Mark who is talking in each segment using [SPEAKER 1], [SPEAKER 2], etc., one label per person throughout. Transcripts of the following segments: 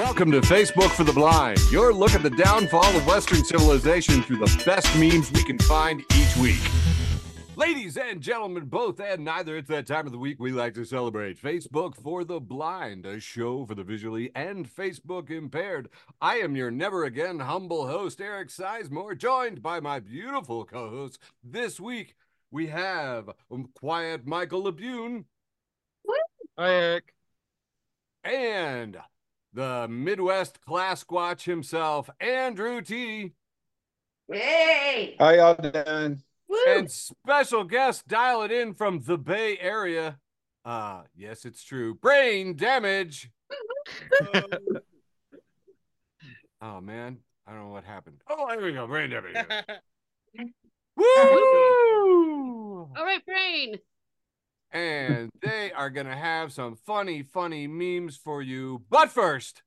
[SPEAKER 1] Welcome to Facebook for the Blind, your look at the downfall of Western civilization through the best memes we can find each week. Ladies and gentlemen, both and neither, it's that time of the week we like to celebrate Facebook for the Blind, a show for the visually and Facebook impaired. I am your never again humble host, Eric Sizemore, joined by my beautiful co hosts. This week we have um, Quiet Michael Labune.
[SPEAKER 2] Hi, Eric.
[SPEAKER 1] And the Midwest class squatch himself, Andrew T.
[SPEAKER 3] Hey!
[SPEAKER 4] How y'all doing?
[SPEAKER 1] And special guest dial it in from the Bay Area. Uh yes, it's true. Brain damage. oh man, I don't know what happened. Oh, there we go. Brain damage. Woo!
[SPEAKER 5] All right, brain.
[SPEAKER 1] And they are going to have some funny, funny memes for you. But first,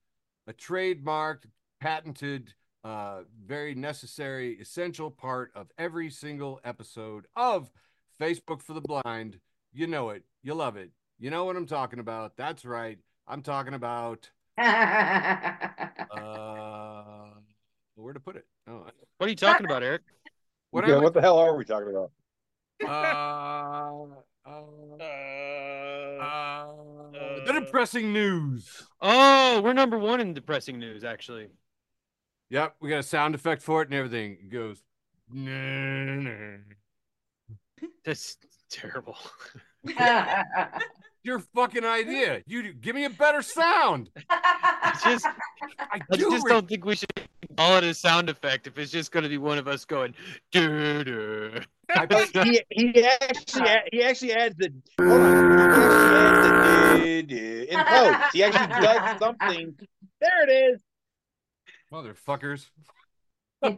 [SPEAKER 1] a trademarked, patented, uh, very necessary, essential part of every single episode of Facebook for the Blind. You know it. You love it. You know what I'm talking about. That's right. I'm talking about uh where to put it. Oh,
[SPEAKER 2] What are you talking about, Eric?
[SPEAKER 1] what
[SPEAKER 4] yeah, what the hell are we talking about?
[SPEAKER 1] uh, uh,
[SPEAKER 2] Uh,
[SPEAKER 1] uh, the depressing news.
[SPEAKER 2] oh, we're number one in depressing news, actually.
[SPEAKER 1] Yep, we got a sound effect for it and everything. It goes. "Nah, nah."
[SPEAKER 2] That's terrible.
[SPEAKER 1] Your fucking idea. You give me a better sound.
[SPEAKER 2] I just,
[SPEAKER 1] I
[SPEAKER 2] I
[SPEAKER 1] do.
[SPEAKER 2] just
[SPEAKER 1] re-
[SPEAKER 2] don't think we should call it a sound effect if it's just going to be one of us going, doo doo.
[SPEAKER 4] He, he actually he actually adds the hold on. He actually adds the duh, duh in post. He actually does something. There it is.
[SPEAKER 1] Motherfuckers.
[SPEAKER 2] Why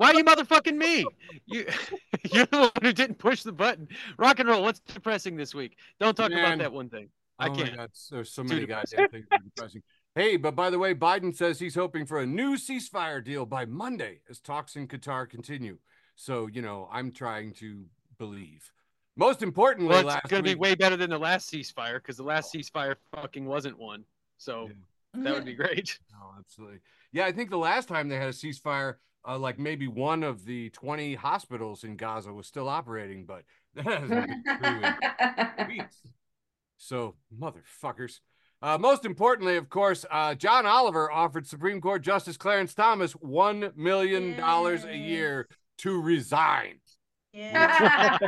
[SPEAKER 2] are you motherfucking me? You, you're the one who didn't push the button. Rock and roll. What's depressing this week? Don't talk
[SPEAKER 1] Man.
[SPEAKER 2] about that one thing. Oh I
[SPEAKER 1] oh my
[SPEAKER 2] can't.
[SPEAKER 1] God, there's so
[SPEAKER 2] Too
[SPEAKER 1] many goddamn things that are depressing. Hey, but by the way, Biden says he's hoping for a new ceasefire deal by Monday as talks in Qatar continue. So, you know, I'm trying to believe. Most importantly,
[SPEAKER 2] Well, it's going to be way better than the last ceasefire because the last ceasefire fucking wasn't one. So that would be great.
[SPEAKER 1] Oh, absolutely. Yeah, I think the last time they had a ceasefire, uh, like maybe one of the 20 hospitals in Gaza was still operating, but that hasn't been true in weeks. So, motherfuckers. Uh, most importantly, of course, uh, John Oliver offered Supreme Court Justice Clarence Thomas $1 million a year to resign.
[SPEAKER 3] Yeah.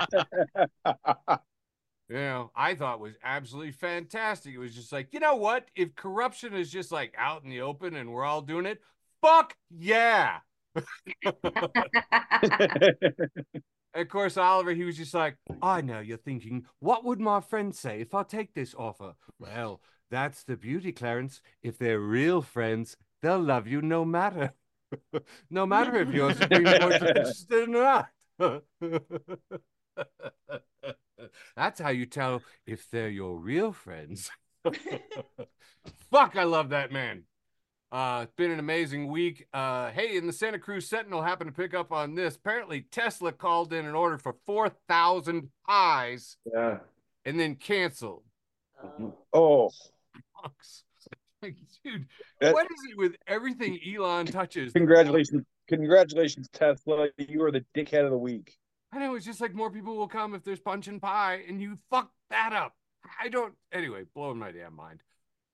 [SPEAKER 1] You know, I thought was absolutely fantastic. It was just like, you know what? If corruption is just like out in the open and we're all doing it, fuck yeah. of course, Oliver, he was just like, I know you're thinking, what would my friends say if I take this offer? Well, that's the beauty, Clarence. If they're real friends, they'll love you no matter. no matter if you're Supreme Court interested or not. That's how you tell if they're your real friends. Fuck, I love that man. Uh, it's been an amazing week. Uh, hey, and the Santa Cruz Sentinel happened to pick up on this. Apparently, Tesla called in an order for 4,000 pies
[SPEAKER 4] yeah.
[SPEAKER 1] and then canceled.
[SPEAKER 4] Oh,
[SPEAKER 1] Like, dude,
[SPEAKER 4] That-
[SPEAKER 1] what is it with everything Elon touches?
[SPEAKER 4] congratulations, congratulations, Tesla. You are the dickhead of the week.
[SPEAKER 1] I know it's just like more people will come if there's punch and pie, and you fuck that up. I don't. Anyway, blowing my damn mind.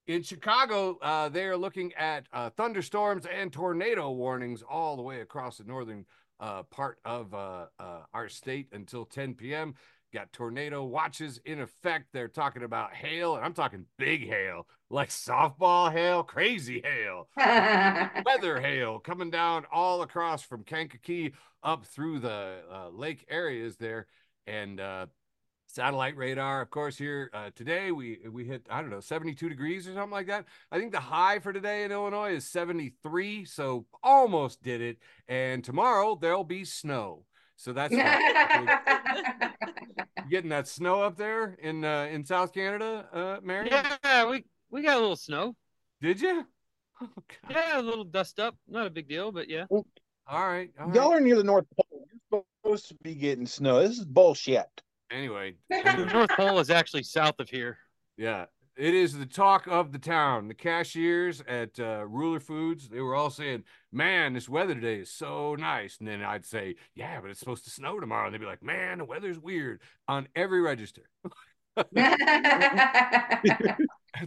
[SPEAKER 1] In Chicago, uh, they are looking at uh, thunderstorms and tornado warnings all the way across the northern uh, part of uh, uh, our state until 10 p.m. Got tornado watches in effect. They're talking about hail, and I'm talking big hail, like softball hail, crazy hail weather hail coming down all across from Kankakee up through the uh, lake areas there, and uh, satellite radar. Of course, here uh, today we we hit I don't know 72 degrees or something like that. I think the high for today in Illinois is 73, so almost did it. And tomorrow there'll be snow, so that's getting that snow up there in uh, in South Canada, uh, Mary.
[SPEAKER 2] Yeah, we we got a little snow.
[SPEAKER 1] Did you? Oh,
[SPEAKER 2] Yeah, a little dust up. Not a big deal, but yeah.
[SPEAKER 1] All right. all
[SPEAKER 4] Y'all
[SPEAKER 1] right.
[SPEAKER 4] are near the North Pole. You're supposed to be getting snow. This is bullshit.
[SPEAKER 1] Anyway,
[SPEAKER 2] The North Pole is actually south of here.
[SPEAKER 1] Yeah. It is the talk of the town. The cashiers at uh, Ruler Foods, they were all saying, "Man, this weather today is so nice." And then I'd say, "Yeah, but it's supposed to snow tomorrow." And they'd be like, "Man, the weather's weird." On every register, that's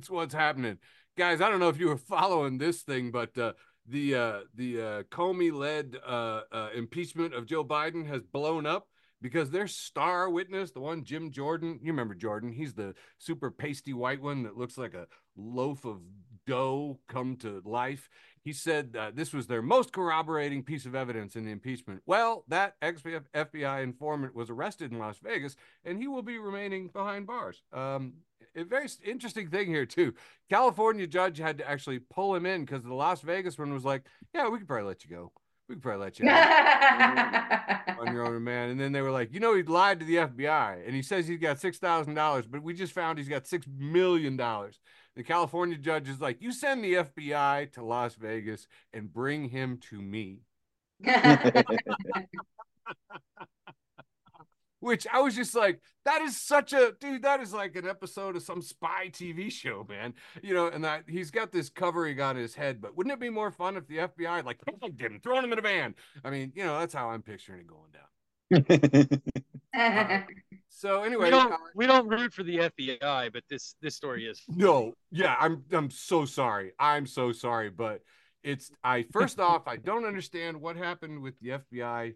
[SPEAKER 1] what's happening, guys. I don't know if you were following this thing, but uh, the uh, the uh, Comer-led uh, uh, impeachment of Joe Biden has blown up because their star witness, the one Jim Jordan, you remember Jordan? He's the super pasty white one that looks like a loaf of dough come to life. He said uh, this was their most corroborating piece of evidence in the impeachment. Well, that ex FBI informant was arrested in Las Vegas, and he will be remaining behind bars. Um, a very interesting thing here too. California judge had to actually pull him in because the Las Vegas one was like, "Yeah, we could probably let you go. We could probably let you on your own, man." And then they were like, "You know, he lied to the FBI, and he says he's got six thousand dollars, but we just found he's got six million dollars." The California judge is like, "You send the FBI to Las Vegas and bring him to me." which I was just like, that is such a dude. That is like an episode of some spy TV show, man. You know, and that he's got this covering on his head. But wouldn't it be more fun if the FBI like tagged him, thrown him in a van? I mean, you know, that's how I'm picturing it going down. Uh, so anyway,
[SPEAKER 2] we don't
[SPEAKER 1] uh,
[SPEAKER 2] we don't root for the FBI, but this this story is
[SPEAKER 1] no, yeah, I'm I'm so sorry. I'm so sorry, but it's I first off, I don't understand what happened with the FBI.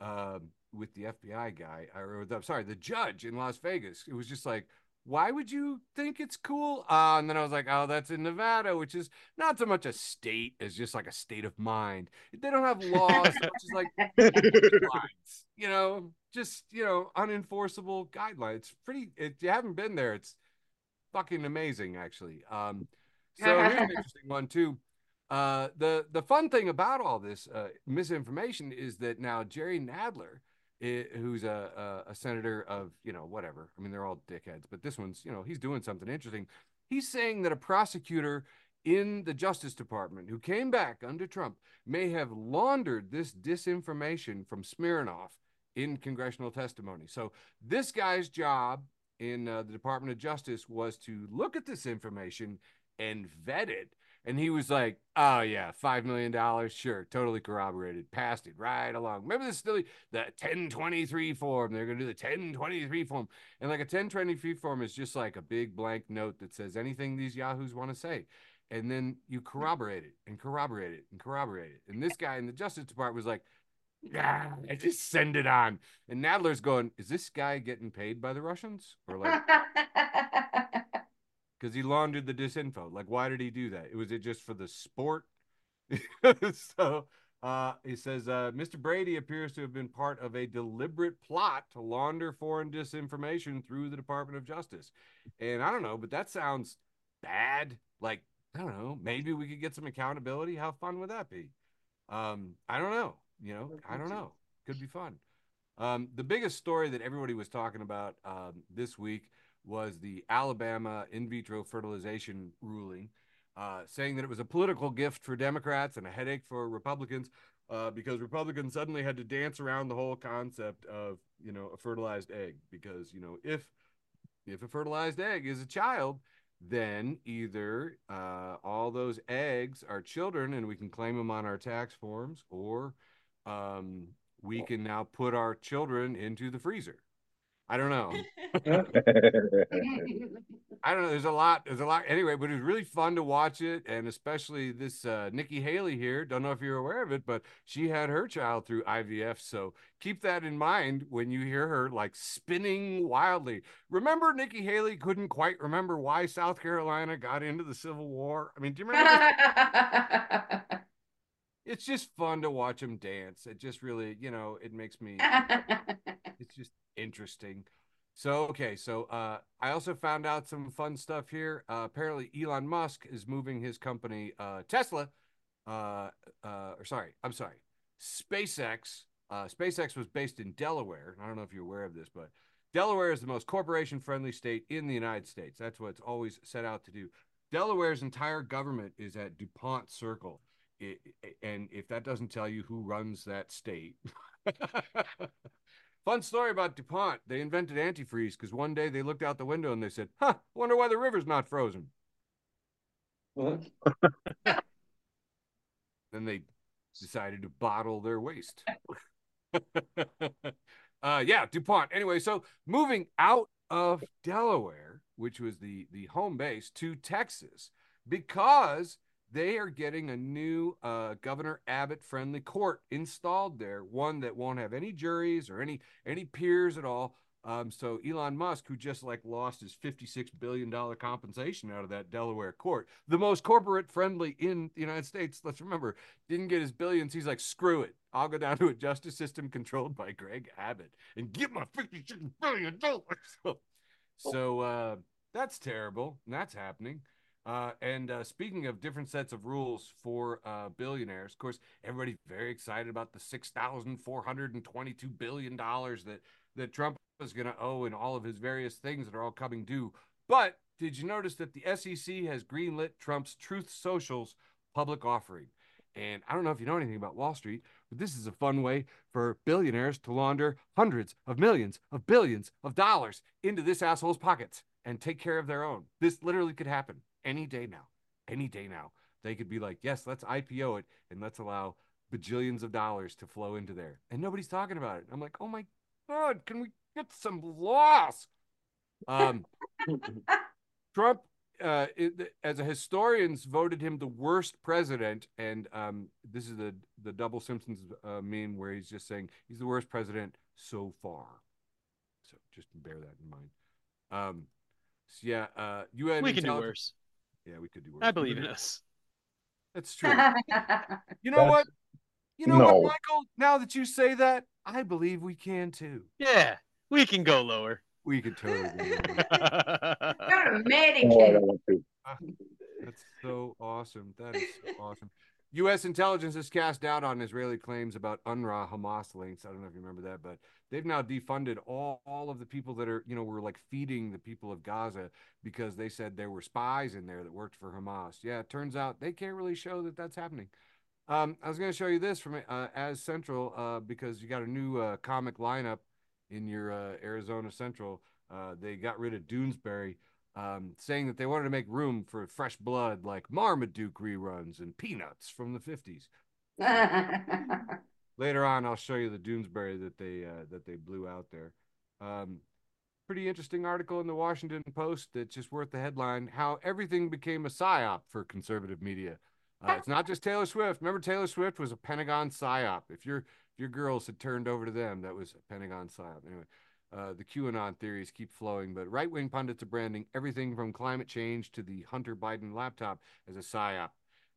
[SPEAKER 1] Um, with the FBI guy, or the, I'm sorry, the judge in Las Vegas. It was just like, why would you think it's cool? Uh, and then I was like, oh, that's in Nevada, which is not so much a state as just like a state of mind. They don't have laws, which is like guidelines, you know, just you know, unenforceable guidelines. It's pretty. If you haven't been there, it's fucking amazing, actually. Um, so here's an interesting one too. Uh, the the fun thing about all this uh, misinformation is that now Jerry Nadler it, who's a, a, a senator of you know whatever. I mean, they're all dickheads, but this one's you know he's doing something interesting. He's saying that a prosecutor in the Justice Department who came back under Trump may have laundered this disinformation from Smirnov in congressional testimony. So this guy's job in uh, the Department of Justice was to look at this information and vet it and he was like, "Oh yeah, five million dollars, sure, totally corroborated, passed it right along." Remember this silly the 1023 form? They're gonna do the 1023 form, and like a 1023 form is just like a big blank note that says anything these yahoos want to say, and then you corroborate it and corroborate it and corroborate it. And this guy in the Justice Department was like, "Yeah, I just send it on." And Nadler's going, "Is this guy getting paid by the Russians or like?" because he laundered the disinfo. Like, why did he do that? Was it just for the sport? so uh, he says uh, Mr. Brady appears to have been part of a deliberate plot to launder foreign disinformation through the Department of Justice. And I don't know, but that sounds bad. Like, I don't know, maybe we could get some accountability. How fun would that be? Um, I don't know. You know, I don't know. Could be fun. Um, the biggest story that everybody was talking about um, this week was the Alabama in vitro fertilization ruling, uh, saying that it was a political gift for Democrats and a headache for Republicans. Uh, because Republicans suddenly had to dance around the whole concept of you know a fertilized egg because you know if if a fertilized egg is a child then either uh, all those eggs are children and we can claim them on our tax forms or um, we can now put our children into the freezer I don't know. I don't know. There's a lot. There's a lot. Anyway, but it was really fun to watch it, and especially this uh, Nikki Haley here. Don't know if you're aware of it, but she had her child through IVF. So keep that in mind when you hear her like spinning wildly. Remember, Nikki Haley couldn't quite remember why South Carolina got into the Civil War. I mean, do you remember? it's just fun to watch them dance. It just really, you know, it makes me. it's just interesting. So okay, so uh, I also found out some fun stuff here. Uh, apparently, Elon Musk is moving his company uh, Tesla, uh, uh, or sorry, I'm sorry, SpaceX. Uh, SpaceX was based in Delaware. I don't know if you're aware of this, but Delaware is the most corporation-friendly state in the United States. That's what it's always set out to do. Delaware's entire government is at DuPont Circle, it, and if that doesn't tell you who runs that state. Fun story about DuPont. They invented antifreeze because one day they looked out the window and they said, huh, wonder why the river's not frozen. Then they decided to bottle their waste. uh, yeah, DuPont. Anyway, so moving out of Delaware, which was the, the home base, to Texas, because they are getting a new uh, Governor Abbott friendly court installed there, one that won't have any juries or any any peers at all. Um, so Elon Musk, who just like lost his fifty-six billion dollar compensation out of that Delaware court, the most corporate friendly in the United States. Let's remember, didn't get his billions. He's like, screw it. I'll go down to a justice system controlled by Greg Abbott and get my fifty-six billion dollars. So, so uh, that's terrible, and that's happening. Uh, and uh, speaking of different sets of rules for uh, billionaires, of course, everybody's very excited about the six thousand four hundred and twenty-two billion dollars that that Trump is going to owe and all of his various things that are all coming due. But did you notice that the SEC has greenlit Trump's Truth Social's public offering? And I don't know if you know anything about Wall Street, but this is a fun way for billionaires to launder hundreds of millions of billions of dollars into this asshole's pockets and take care of their own. This literally could happen any day now. Any day now. They could be like, yes, let's IPO it and let's allow bajillions of dollars to flow into there. And nobody's talking about it. I'm like, oh my God, can we get some loss? Um, Trump, uh, it, as a historians, voted him the worst president. And um, this is the, the double Simpsons uh, meme where he's just saying he's the worst president so far. So just bear that in mind. Um, so yeah, uh, you had
[SPEAKER 2] We can do worse.
[SPEAKER 1] Yeah, we could do worse.
[SPEAKER 2] I believe in us.
[SPEAKER 1] That's true. You know what? You know
[SPEAKER 5] No.
[SPEAKER 1] what, Michael? Now that you say that, I believe we can too.
[SPEAKER 2] Yeah, we can go lower.
[SPEAKER 1] We could totally. do that.
[SPEAKER 3] Got a
[SPEAKER 5] Oh,
[SPEAKER 3] mannequin.
[SPEAKER 5] to.
[SPEAKER 1] Ah, that's so awesome. That is so awesome. U.S. intelligence has cast doubt on Israeli claims about UNRWA Hamas links. I don't know if you remember that, but they've now defunded all, all of the people that are, you know, were like feeding the people of Gaza because they said there were spies in there that worked for Hamas. Yeah, it turns out they can't really show that that's happening. Um, I was going to show you this from uh, AZ Central uh, because you got a new uh, comic lineup in your uh, Arizona Central. Uh, they got rid of Doonesbury um, saying that they wanted to make room for fresh blood like Marmaduke reruns and Peanuts from the 50s. Later on, I'll show you the Doonesbury that they uh, that they blew out there. Um, pretty interesting article in the Washington Post that's just worth the headline: How everything became a psyop for conservative media. Uh, it's not just Taylor Swift. Remember, Taylor Swift was a Pentagon psyop. If your if your girls had turned over to them, that was a Pentagon psyop. Anyway, uh, the QAnon theories keep flowing, but right wing pundits are branding everything from climate change to the Hunter Biden laptop as a psyop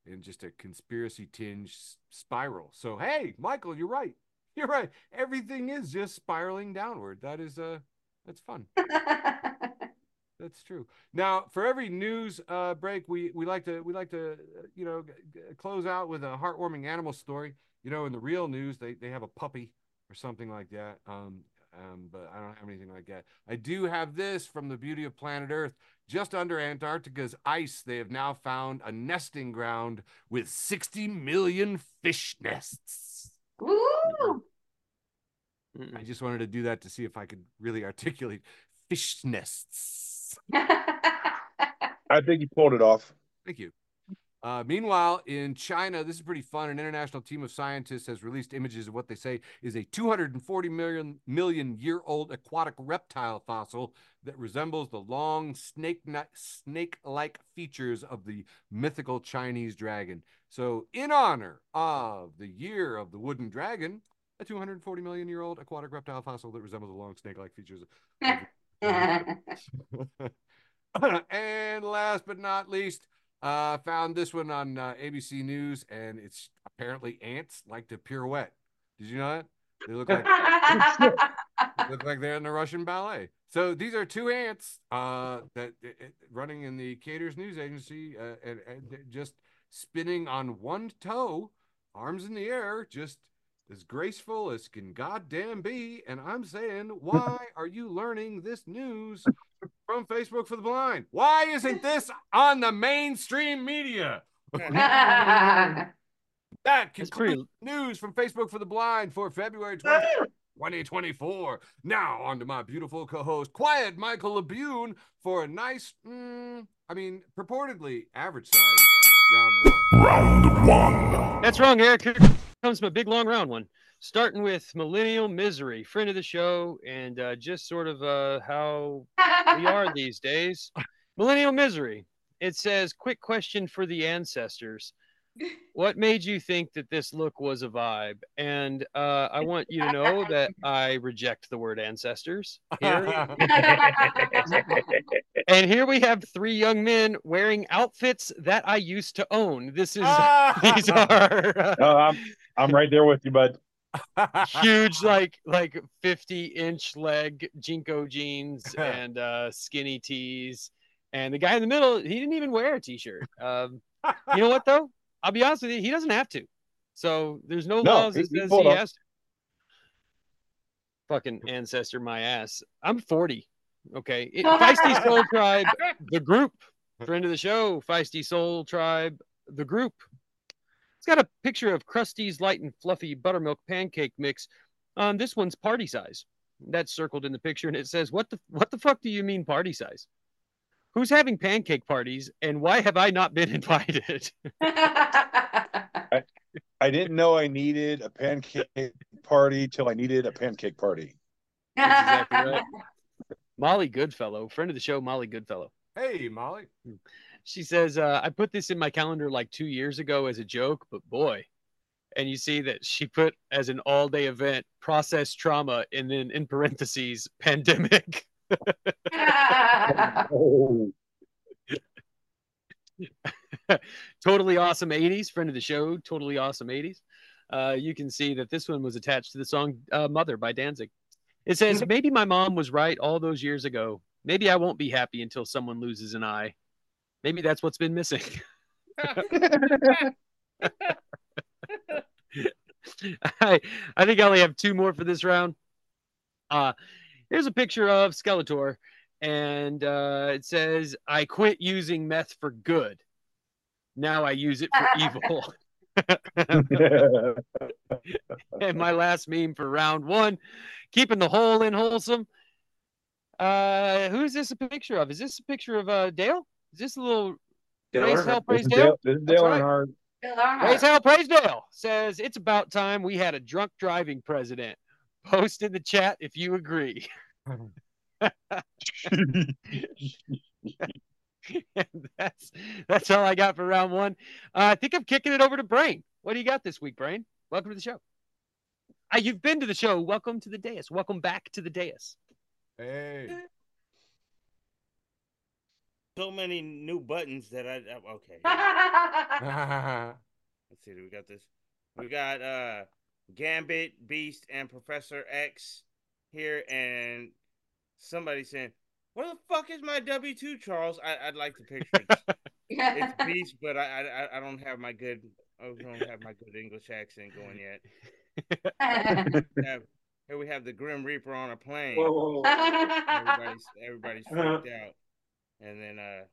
[SPEAKER 1] in just a conspiracy tinge spiral. So, hey, Michael, you're right. You're right. Everything is just spiraling downward. That is uh that's fun. That's true. Now, for every news uh, break, we we like to we like to uh, you know close out with a heartwarming animal story. You know, in the real news, they they have a puppy or something like that. Um, um, but I don't have anything like that. I do have this from the beauty of planet Earth. Just under Antarctica's ice, they have now found a nesting ground with 60 million fish nests.
[SPEAKER 3] Ooh.
[SPEAKER 1] I just wanted to do that to see if I could really articulate fish nests.
[SPEAKER 5] I think you pulled it off.
[SPEAKER 1] Thank you. Uh, meanwhile, in China, this is pretty fun. An international team of scientists has released images of what they say is a 240 million million year old aquatic reptile fossil that resembles the long snake snake like features of the mythical Chinese dragon. So, in honor of the year of the wooden dragon, a 240 million year old aquatic reptile fossil that resembles the long snake like features and last but not least, uh, found this one on uh, ABC News, and it's apparently ants like to pirouette. Did you know that? They look like look like they're in the Russian ballet. So these are two ants uh, that uh, uh, running in the Caters News Agency, uh, and, and just spinning on one toe, arms in the air, just as graceful as can goddamn be. And I'm saying, why are you learning this news from Facebook for the Blind? Why isn't this on the mainstream media? That
[SPEAKER 2] That's
[SPEAKER 1] concludes
[SPEAKER 2] pretty-
[SPEAKER 1] news from Facebook for the Blind for February 20th. 2024. Now, on to my beautiful co host, Quiet Michael Labune, for a nice, mm, I mean, purportedly average size round one.
[SPEAKER 2] That's wrong, Eric. Here comes my big long round one. Starting with Millennial Misery, friend of the show, and uh, just sort of uh, how we are these days. Millennial Misery. It says, quick question for the ancestors. What made you think that this look was a vibe? And uh, I want you to know that I reject the word ancestors here. and here we have three young men wearing outfits that I used to own. This is these are uh,
[SPEAKER 5] No, I'm I'm right there with you, bud.
[SPEAKER 2] Huge like like 50 inch leg JNCO jeans and uh skinny tees. And the guy in the middle he didn't even wear a t-shirt. Um you know what though? I'll be honest with you he doesn't have to. So there's no,
[SPEAKER 5] No,
[SPEAKER 2] laws
[SPEAKER 5] he-
[SPEAKER 2] that
[SPEAKER 5] he
[SPEAKER 2] says he
[SPEAKER 5] up.
[SPEAKER 2] has to. fucking ancestor my ass. I'm 40 okay? It, feisty soul tribe the group. Friend of the show feisty soul tribe the group it's got a picture of Krusteaz light and fluffy buttermilk pancake mix. Um, this one's party size. That's circled in the picture, and it says, "What the what the fuck do you mean party size? Who's having pancake parties, and why have I not been invited?"
[SPEAKER 5] I didn't know I needed a pancake party till I needed a pancake party.
[SPEAKER 2] That's exactly right. Molly Goodfellow, friend of the show, Molly Goodfellow.
[SPEAKER 1] hey, Molly.
[SPEAKER 2] She says, uh, I put this in my calendar like two years ago as a joke, but boy. And you see that she put as an all day event process trauma and then in parentheses pandemic.
[SPEAKER 5] Oh,
[SPEAKER 2] totally awesome 80s, friend of the show, totally awesome 80s. Uh, you can see that this one was attached to the song uh, Mother by Danzig. It says, Maybe my mom was right all those years ago. Maybe I won't be happy until someone loses an eye. Maybe that's what's been missing. I, I think I only have two more for this round. Uh, here's a picture of Skeletor, and uh, it says, I quit using meth for good. Now I use it for evil. and my last meme for round one, keeping the hole in wholesome. Uh, who is this a picture of? Is this a picture of uh, Dale? Is this a little Raise hell, praise
[SPEAKER 5] this is
[SPEAKER 2] Dale?
[SPEAKER 5] Dale, this is Dale
[SPEAKER 2] right.
[SPEAKER 5] Earnhardt.
[SPEAKER 2] Raise hell, praise Dale says it's about time we had a drunk driving president. Post in the chat if you agree. That's that's all I got for round one. Uh, I think I'm kicking it over to Brain. What do you got this week, Brain? Welcome to the show. Uh, you've been to the show. Welcome to the dais. Welcome back to the dais.
[SPEAKER 1] Hey.
[SPEAKER 6] So many new buttons that I I- okay. Let's see. We got this. We got uh Gambit, Beast, and Professor X here, and somebody saying, "Where the fuck is my W two, Charles?" I, I'd like to picture it. it's Beast, but I, I I don't have my good I don't have my good English accent going yet. Have- here we have the Grim Reaper on a plane. Everybody's everybody's freaked out, and then uh,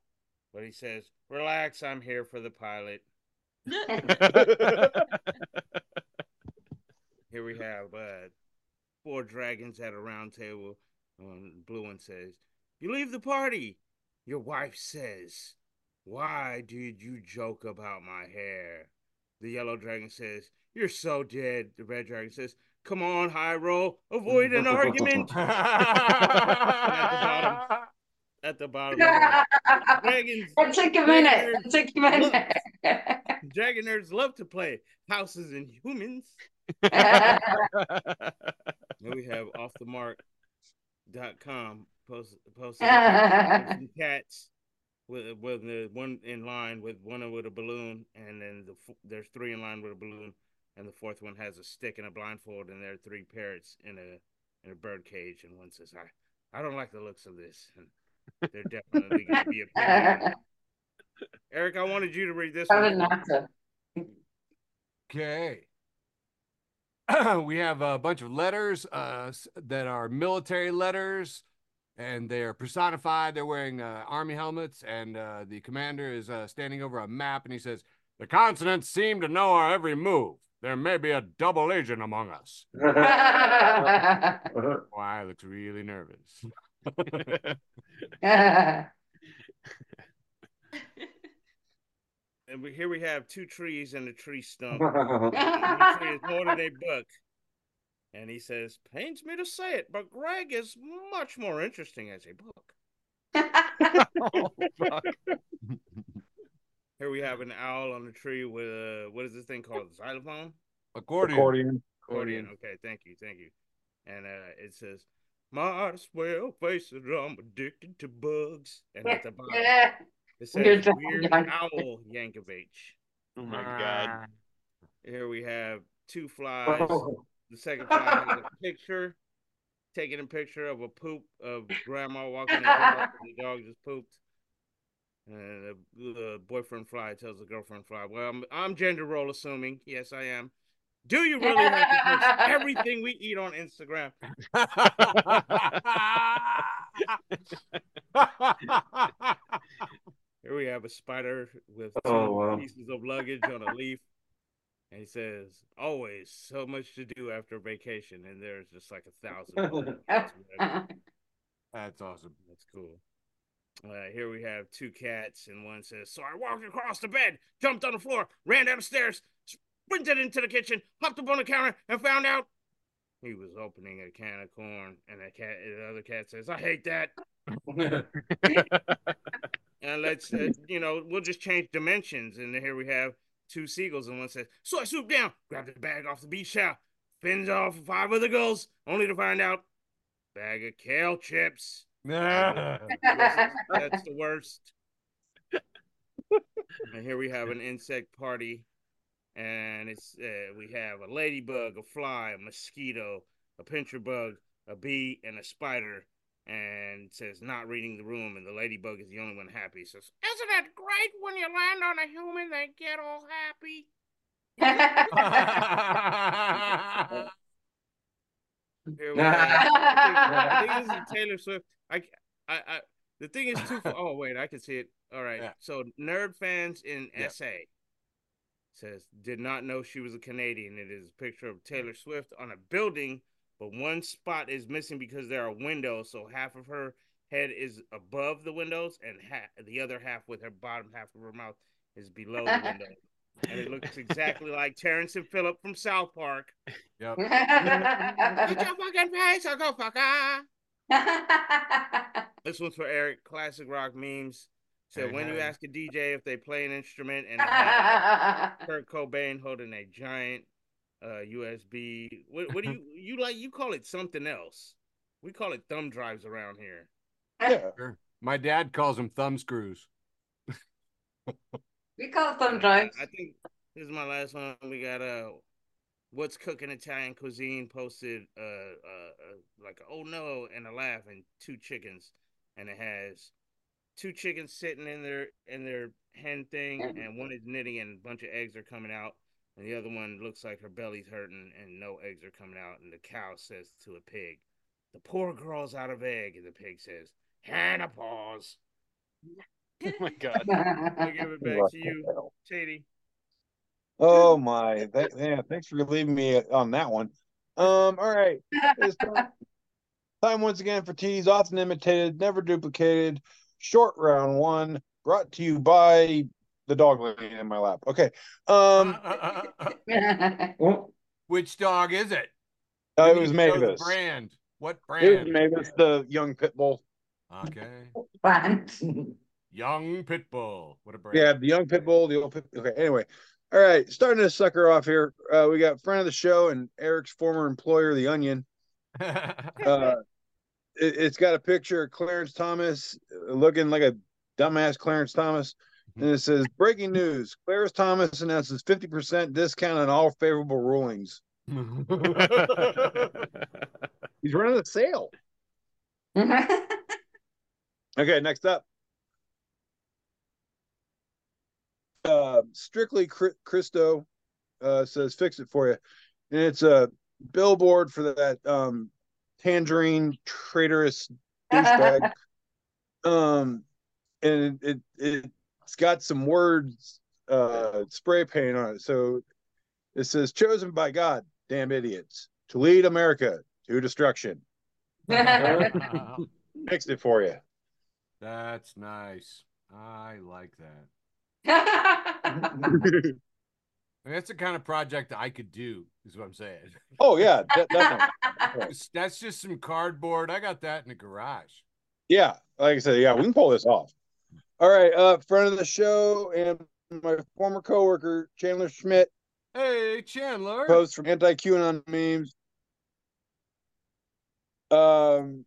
[SPEAKER 6] but he says, "Relax, I'm here for the pilot." Here we have uh, four dragons at a round table. Um, blue one says, "You leave the party." Your wife says, "Why did you joke about my hair?" The yellow dragon says, "You're so dead." The red dragon says, "Come on, high roll, avoid an argument." At the bottom, of the dragons,
[SPEAKER 3] It took a minute. It took a minute.
[SPEAKER 6] dragon nerds love to play houses and humans. Then we have offthemark.com post posted some cats with with the one in line with one with a balloon, and then the there's three in line with a balloon, and the fourth one has a stick and a blindfold, and there are three parrots in a in a bird cage, and one says, "I I don't like the looks of this." And they're definitely going to be opinion. Eric, I wanted you to read this
[SPEAKER 3] I
[SPEAKER 6] one.
[SPEAKER 3] not to.
[SPEAKER 1] Okay. we have a bunch of letters uh, that are military letters, and they are personified. They're wearing uh, army helmets, and uh, the commander is uh, standing over a map, and he says, "The consonants seem to know our every move. There may be a double agent among us. Why looks really nervous.
[SPEAKER 6] And we, here we have two trees and a tree stump. the tree is more than a book. And he says, pains me to say it, but Greg is much more interesting as a book.
[SPEAKER 2] Oh.
[SPEAKER 6] Here we have an owl on a tree with a, what is this thing called? a Xylophone?
[SPEAKER 1] Accordion.
[SPEAKER 5] Accordion.
[SPEAKER 6] Accordion. Okay, thank you, thank you. And uh, it says, might as well face it, I'm addicted to bugs. And at the bottom, it
[SPEAKER 3] You're
[SPEAKER 6] says,
[SPEAKER 3] just
[SPEAKER 6] Weird. Owl Yankovic.
[SPEAKER 2] Oh my ah. god.
[SPEAKER 6] Here we have two flies. The second fly has a picture, taking a picture of a poop of grandma walking the dog. The dog just pooped. And the, the boyfriend fly tells the girlfriend fly, Well, I'm, I'm gender role assuming. Yes, I am. Do you really have to post everything we eat on Instagram? Here we have a spider with two
[SPEAKER 3] Oh, wow.
[SPEAKER 6] pieces of luggage on a leaf. And he says, Always so much to do after vacation. And there's just like a thousand. That's.
[SPEAKER 1] That's awesome.
[SPEAKER 6] That's cool. Uh, here we have two cats, and one says, So I walked across the bed, jumped on the floor, ran down the stairs, sprinted into the kitchen, hopped up on the counter, and found out he was opening a can of corn. And the cat, the other cat says, I hate that. And let's, uh, you know, we'll just change dimensions. And here we have two seagulls, and one says, So I swooped down, grabbed the bag off the beach towel, fins off five other gulls, only to find out bag of kale chips. That's the worst. and here we have an insect party, and it's uh, we have a ladybug, a fly, a mosquito, a pincher bug, a bee, and a spider. And says not reading the room, and the ladybug is the only one happy. It says, "Isn't it great when you land on a human? They get all happy." Here we have- I think, I think this is Taylor Swift. I, I, I, the thing is too. Oh wait, I can see it. All right.
[SPEAKER 1] Yeah.
[SPEAKER 6] So nerd fans in
[SPEAKER 1] Yeah.
[SPEAKER 6] SA says did not know she was a Canadian. It is a picture of Taylor mm. Swift on a building, but one spot is missing because there are windows. So half of her head is above the windows, and ha- the other half with her bottom half of her mouth is below the window. And it looks exactly like Terrence and Phillip from South Park.
[SPEAKER 1] Yep.
[SPEAKER 6] Get your fucking face, or go fucker. This one's for Eric. Classic rock memes. So
[SPEAKER 1] Hey,
[SPEAKER 6] when you ask a DJ if they play an instrument and Kurt Cobain holding a giant uh, USB, what, what do you you like? You call it something else. We call it thumb drives around here.
[SPEAKER 5] Yeah.
[SPEAKER 1] Sure. My dad calls them thumb screws.
[SPEAKER 3] we call them
[SPEAKER 6] Uh,
[SPEAKER 3] drugs.
[SPEAKER 6] I think this is my last one. We got uh, what's cooking Italian cuisine posted uh, uh, uh like oh no and a laugh and two chickens, and it has two chickens sitting in their in their hen thing, and one is knitting and a bunch of eggs are coming out, and the other one looks like her belly's hurting and no eggs are coming out, and the cow says to a pig, "The poor girl's out of egg," and the pig says, "Hannah pause."
[SPEAKER 2] Oh my god.
[SPEAKER 6] I give it back to you, Shady.
[SPEAKER 5] Oh my! Th- yeah, thanks for leaving me on that one. Um, all right. Time, time once again for TD's often imitated, never duplicated, short round one, brought to you by the dog lady in my lap. Okay. Um,
[SPEAKER 1] Which dog is it?
[SPEAKER 5] uh, it was
[SPEAKER 1] need to
[SPEAKER 5] Mavis.
[SPEAKER 1] Brand. What brand?
[SPEAKER 5] It was? Mavis, the young pit bull.
[SPEAKER 1] Okay.
[SPEAKER 3] Fun.
[SPEAKER 1] Young Pit Bull. What a brand.
[SPEAKER 5] Yeah, the young pit bull, the old pit. Okay. Anyway, all right. Starting to sucker off here. Uh, we got friend of the show and Eric's former employer, the Onion. it, it's got a picture of Clarence Thomas uh, looking like a dumbass Clarence Thomas. And it says, breaking news Clarence Thomas announces 50% discount on all favorable rulings. He's running a sale. Okay, next up. Uh, Strictly Cri- Christo uh, says, fix it for you. And it's a billboard for that um, tangerine traitorous douchebag. um, and it, it it's got some words uh spray paint on it. So It says, chosen by God, damn idiots, to lead America to destruction. Fixed it for you.
[SPEAKER 1] That's nice. I like that. That's the kind of project I could do, is what I'm saying.
[SPEAKER 5] oh, yeah, de- definitely.
[SPEAKER 1] That's- just some cardboard. I got that in the garage.
[SPEAKER 5] Yeah, like I said, yeah, we can pull this off. All right, uh, friend of the show and my former coworker Chandler Schmidt
[SPEAKER 1] Hey, Chandler.
[SPEAKER 5] posts from anti QAnon memes. Um,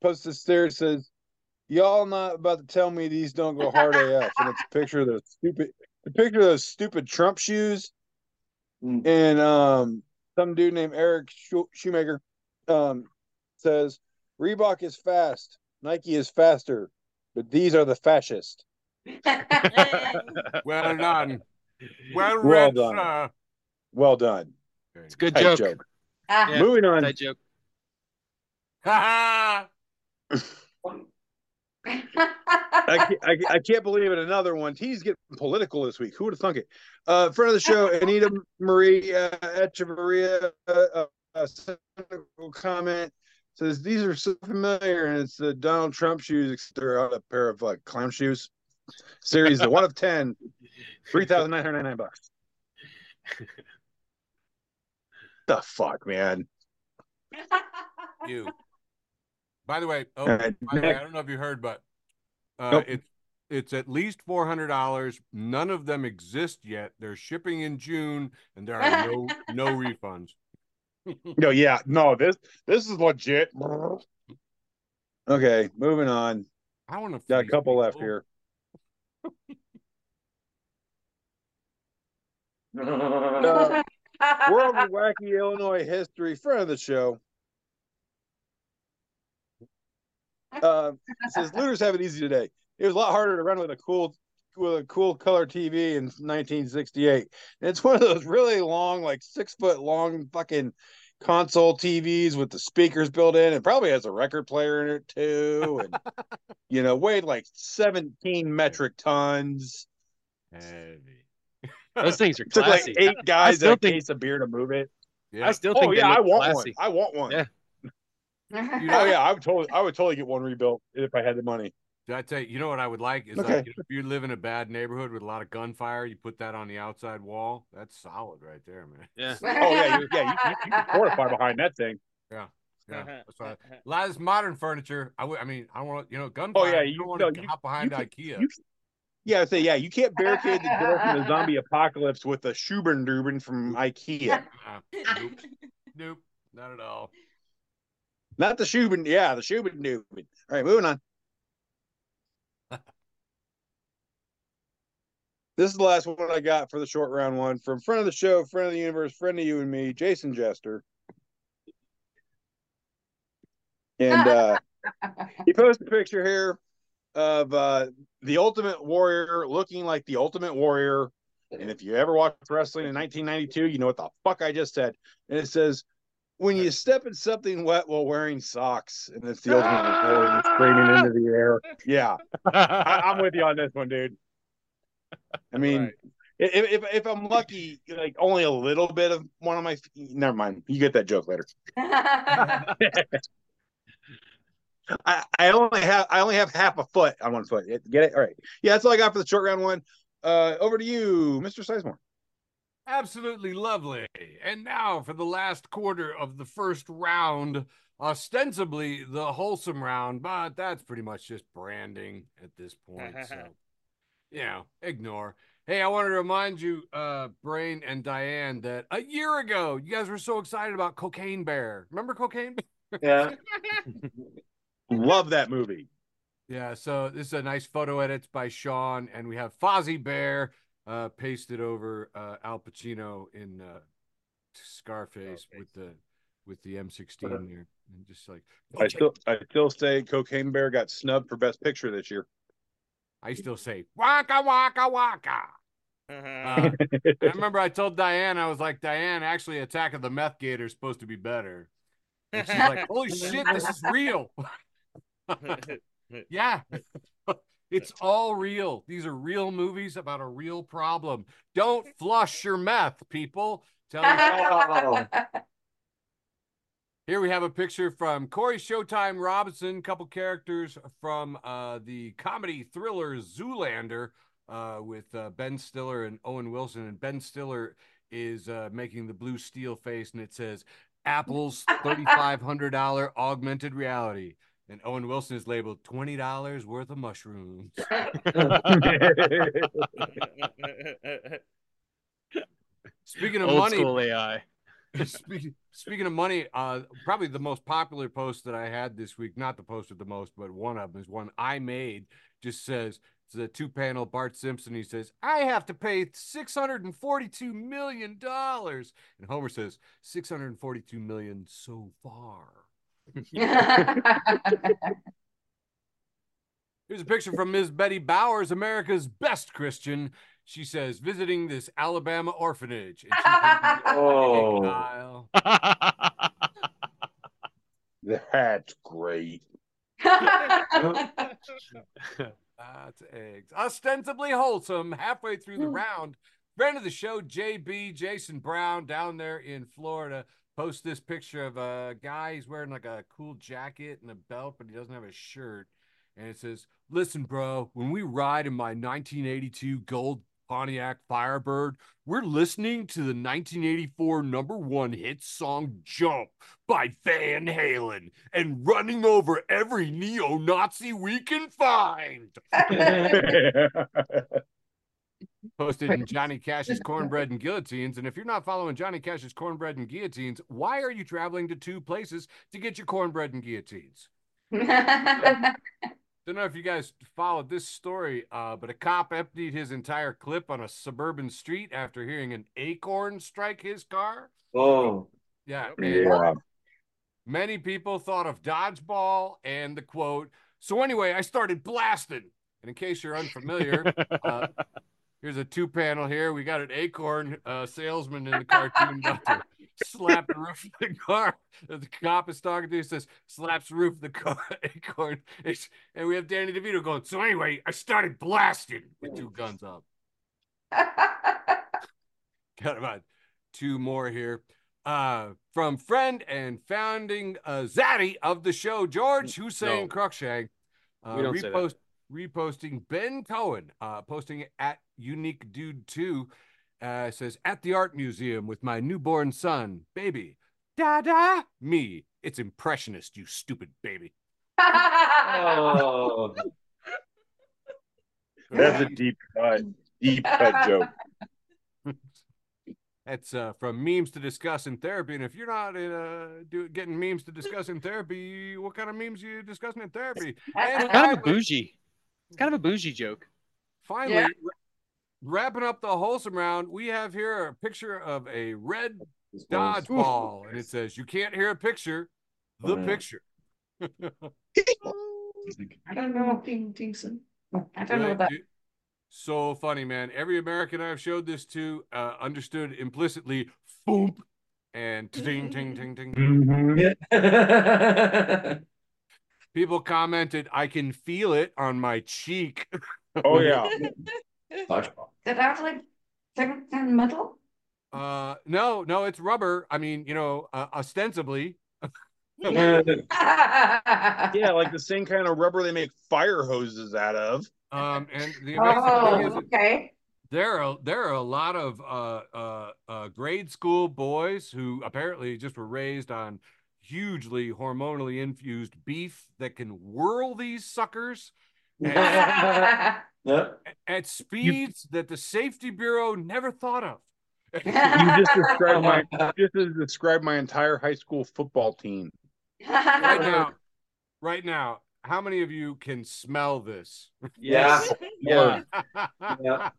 [SPEAKER 5] post this there says, "Y'all not about to tell me these don't go hard AF," and it's a picture of the stupid, the picture of those stupid Trump shoes,
[SPEAKER 4] Mm.
[SPEAKER 5] and um, some dude named Eric Schu- Shoemaker, um, says Reebok is fast, Nike is faster, but these are the fascist.
[SPEAKER 1] Well done. Well
[SPEAKER 5] Well
[SPEAKER 1] read,
[SPEAKER 5] done.
[SPEAKER 1] sir.
[SPEAKER 5] Well done.
[SPEAKER 2] It's a good
[SPEAKER 5] Tight
[SPEAKER 2] joke.
[SPEAKER 3] Ah.
[SPEAKER 2] Yeah.
[SPEAKER 5] Moving on.
[SPEAKER 2] That joke.
[SPEAKER 1] Ha
[SPEAKER 5] I can't, I, I can't believe it. Another one. He's getting political this week. Who would have thunk it? Uh, friend of the show, Anita Marie uh, Echeverria, uh, uh, cynical comment says these are so familiar, and it's the Donald Trump shoes. They're on a pair of like clown shoes. Series the one of ten, three thousand nine hundred ninety nine bucks. the fuck, man.
[SPEAKER 1] you. By the way, oh,
[SPEAKER 5] All right,
[SPEAKER 1] by the way. I don't know if you heard, but uh,
[SPEAKER 5] Nope.
[SPEAKER 1] it's it's at least four hundred dollars. None of them exist yet. They're shipping in June, and there are no no refunds.
[SPEAKER 5] No, yeah, no. This this is legit. Okay, moving on.
[SPEAKER 1] I want to
[SPEAKER 5] Got a couple left here. Uh, World of Wacky Illinois History, friend of the show. Uh, says looters have it easy today. It was a lot harder to run with a cool with a cool color TV in 1968. And it's one of those really long, like six foot long fucking console TVs with the speakers built in. It probably has a record player in it too. And you know, weighed like 17 metric tons.
[SPEAKER 1] Heavy.
[SPEAKER 2] Those things are
[SPEAKER 5] It took like
[SPEAKER 2] classy.
[SPEAKER 5] eight guys
[SPEAKER 2] still
[SPEAKER 5] and a
[SPEAKER 2] think-
[SPEAKER 5] case of beer to move it.
[SPEAKER 1] Yeah.
[SPEAKER 2] I still
[SPEAKER 5] Oh
[SPEAKER 2] think they
[SPEAKER 5] yeah, I want
[SPEAKER 2] classy.
[SPEAKER 5] one. I want one.
[SPEAKER 2] Yeah.
[SPEAKER 1] Dude,
[SPEAKER 5] Oh
[SPEAKER 1] I-
[SPEAKER 5] yeah, I would totally, I would totally get one rebuilt if I had the money.
[SPEAKER 1] Did I tell you? You know what I would like is
[SPEAKER 5] Okay.
[SPEAKER 1] like if you live in a bad neighborhood with a lot of gunfire, you put that on the outside wall. That's solid right there, man.
[SPEAKER 2] Yeah.
[SPEAKER 5] Oh yeah, you, yeah, you, you, you can fortify behind that thing.
[SPEAKER 1] Yeah, that's right. A lot of this modern furniture. I would. I mean, I don't want you know gunfire.
[SPEAKER 5] Oh, yeah,
[SPEAKER 1] you,
[SPEAKER 5] you-
[SPEAKER 1] don't want
[SPEAKER 5] no,
[SPEAKER 1] to
[SPEAKER 5] you-
[SPEAKER 1] hop behind
[SPEAKER 5] you
[SPEAKER 1] IKEA.
[SPEAKER 5] you- Yeah, I say yeah, you can't barricade the door from the zombie apocalypse with a Schubern from IKEA.
[SPEAKER 1] Uh, nope. nope, not at all.
[SPEAKER 5] Not the Schubern, yeah, the Schubern All right, moving on. This is the last one I got for the short round one from friend of the show, friend of the universe, friend of you and me, Jason Jester. And uh he posted a picture here of uh the ultimate warrior looking like the ultimate warrior. And if you ever watched wrestling in 1992, you know what the fuck I just said. And it says, when you step in something wet while wearing socks, and it's the ultimate warrior screaming into the air. Yeah, I, I'm with you on this one, dude. I mean,
[SPEAKER 1] Right.
[SPEAKER 5] if, if if I'm lucky, like only a little bit of one of my. Never mind. You get that joke later. I, I only have I only have half a foot on one foot. Get it? All right. Yeah, that's all I got for the short round one. Uh, over to you, Mr. Sizemore.
[SPEAKER 1] Absolutely lovely. And now for the last quarter of the first round, ostensibly the wholesome round, but that's pretty much just branding at this point. So, you know, ignore. Hey, I wanted to remind you, uh, Brain and Diane, that a year ago you guys were so excited about Cocaine Bear. Remember Cocaine Bear?
[SPEAKER 4] Yeah.
[SPEAKER 5] Love that movie.
[SPEAKER 1] Yeah, so this is a nice photo edits by Sean, and we have Fozzie Bear uh, pasted over uh, Al Pacino in uh, Scarface with the with the M16 there, and just like
[SPEAKER 5] I still I still say Cocaine Bear got snubbed for Best Picture this year.
[SPEAKER 1] I still say waka waka waka. Uh, I remember I told Diane I was like Diane, actually, Attack of the Meth Gator is supposed to be better. And she's like, "Holy shit, this is real." yeah, It's all real. These are real movies about a real problem. Don't flush your meth, people. Tell Here we have a picture from Corey Showtime Robinson, couple characters from uh, the comedy thriller Zoolander uh, with uh, Ben Stiller and Owen Wilson. And Ben Stiller is uh, making the blue steel face, and it says Apple's $3,500 augmented reality. And Owen Wilson is labeled $20 worth of mushrooms. Speaking of
[SPEAKER 2] Old
[SPEAKER 1] money,
[SPEAKER 2] school AI.
[SPEAKER 1] speaking, speaking of money, uh, probably the most popular post that I had this week, not the post with the most, but one of them is one I made, just says, it's a two panel Bart Simpson. He says, I have to pay $642 million. And Homer says, 642 million so far. Here's a picture from Ms. Betty Bowers, America's best Christian. She says, visiting this Alabama orphanage. And she's in the
[SPEAKER 5] Oh. That's great.
[SPEAKER 1] That's eggs. Ostensibly wholesome. Halfway through the
[SPEAKER 3] Hmm.
[SPEAKER 1] round, friend of the show, JB Jason Brown, down there in Florida, posts this picture of a guy. He's wearing like a cool jacket and a belt, but he doesn't have a shirt. And it says, Listen, bro, when we ride in my 1982 gold Pontiac Firebird, we're listening to the 1984 number one hit song Jump by Van Halen and running over every neo Nazi we can find. Posted in Johnny Cash's Cornbread and Guillotines. And if you're not following Johnny Cash's Cornbread and Guillotines, why are you traveling to two places to get your cornbread and guillotines? Don't know if you guys followed this story, uh, but a cop emptied his entire clip on a suburban street after hearing an acorn strike his car.
[SPEAKER 3] oh.
[SPEAKER 1] Yeah.
[SPEAKER 5] yeah.
[SPEAKER 1] Many people thought of dodgeball and the quote. So anyway, I started blasting. And in case you're unfamiliar, uh, here's a two panel here. We got an acorn uh, salesman in the cartoon about to slap the roof of the car. The cop is talking to. He says, "Slaps the roof of the car." Acorn. It's- and we have Danny DeVito going. So anyway, I started blasting with two guns up. Got about two more here. Uh, from friend and founding uh, Zaddy of the show, George Hussein
[SPEAKER 2] No.
[SPEAKER 1] Cruikshank, uh,
[SPEAKER 2] We don't say that.
[SPEAKER 1] repost, reposting Ben Cohen, uh, posting at Unique Dude 2. Uh, says, at the art museum with my newborn son, baby. Da da, me. It's impressionist, you stupid baby.
[SPEAKER 3] oh.
[SPEAKER 5] That's a deep cut. Deep cut joke.
[SPEAKER 1] That's uh, from memes to discuss in therapy. And if you're not uh, do, getting memes to discuss in therapy, what kind of memes are you discussing in therapy? And
[SPEAKER 2] kind of a
[SPEAKER 1] finally-
[SPEAKER 2] bougie. It's kind of a bougie joke.
[SPEAKER 1] Finally,
[SPEAKER 3] Yeah.
[SPEAKER 1] wrapping up the wholesome round, we have here a picture of a red dodgeball, and it says, "You can't hear a picture, the
[SPEAKER 3] Oh, yeah.
[SPEAKER 1] picture."
[SPEAKER 3] I don't know. Ding, Dingson. I don't know
[SPEAKER 1] Good,
[SPEAKER 3] that.
[SPEAKER 1] dude. So funny, man. Every American I've showed this to uh, understood implicitly, boom, and ting, ting, ting, ting.
[SPEAKER 5] Mhm.
[SPEAKER 1] People commented, "I can feel it on my cheek."
[SPEAKER 5] Oh yeah.
[SPEAKER 3] Dodgeball. Did that like second and metal?
[SPEAKER 1] Uh, no, no, it's rubber. I mean, you know, uh, ostensibly.
[SPEAKER 5] Yeah, like the same kind of rubber they make fire hoses out of.
[SPEAKER 1] Um, and the amazing thing is,
[SPEAKER 3] oh, okay.
[SPEAKER 1] there are there are a lot of uh, uh, uh, grade school boys who apparently just were raised on hugely hormonally infused beef that can whirl these suckers
[SPEAKER 3] yeah.
[SPEAKER 1] at speeds that the safety bureau never thought of.
[SPEAKER 5] You just described my just described my entire high school football team.
[SPEAKER 1] right now, right now, how many of you can smell this?
[SPEAKER 3] Yeah.
[SPEAKER 2] Yeah.
[SPEAKER 3] Yeah.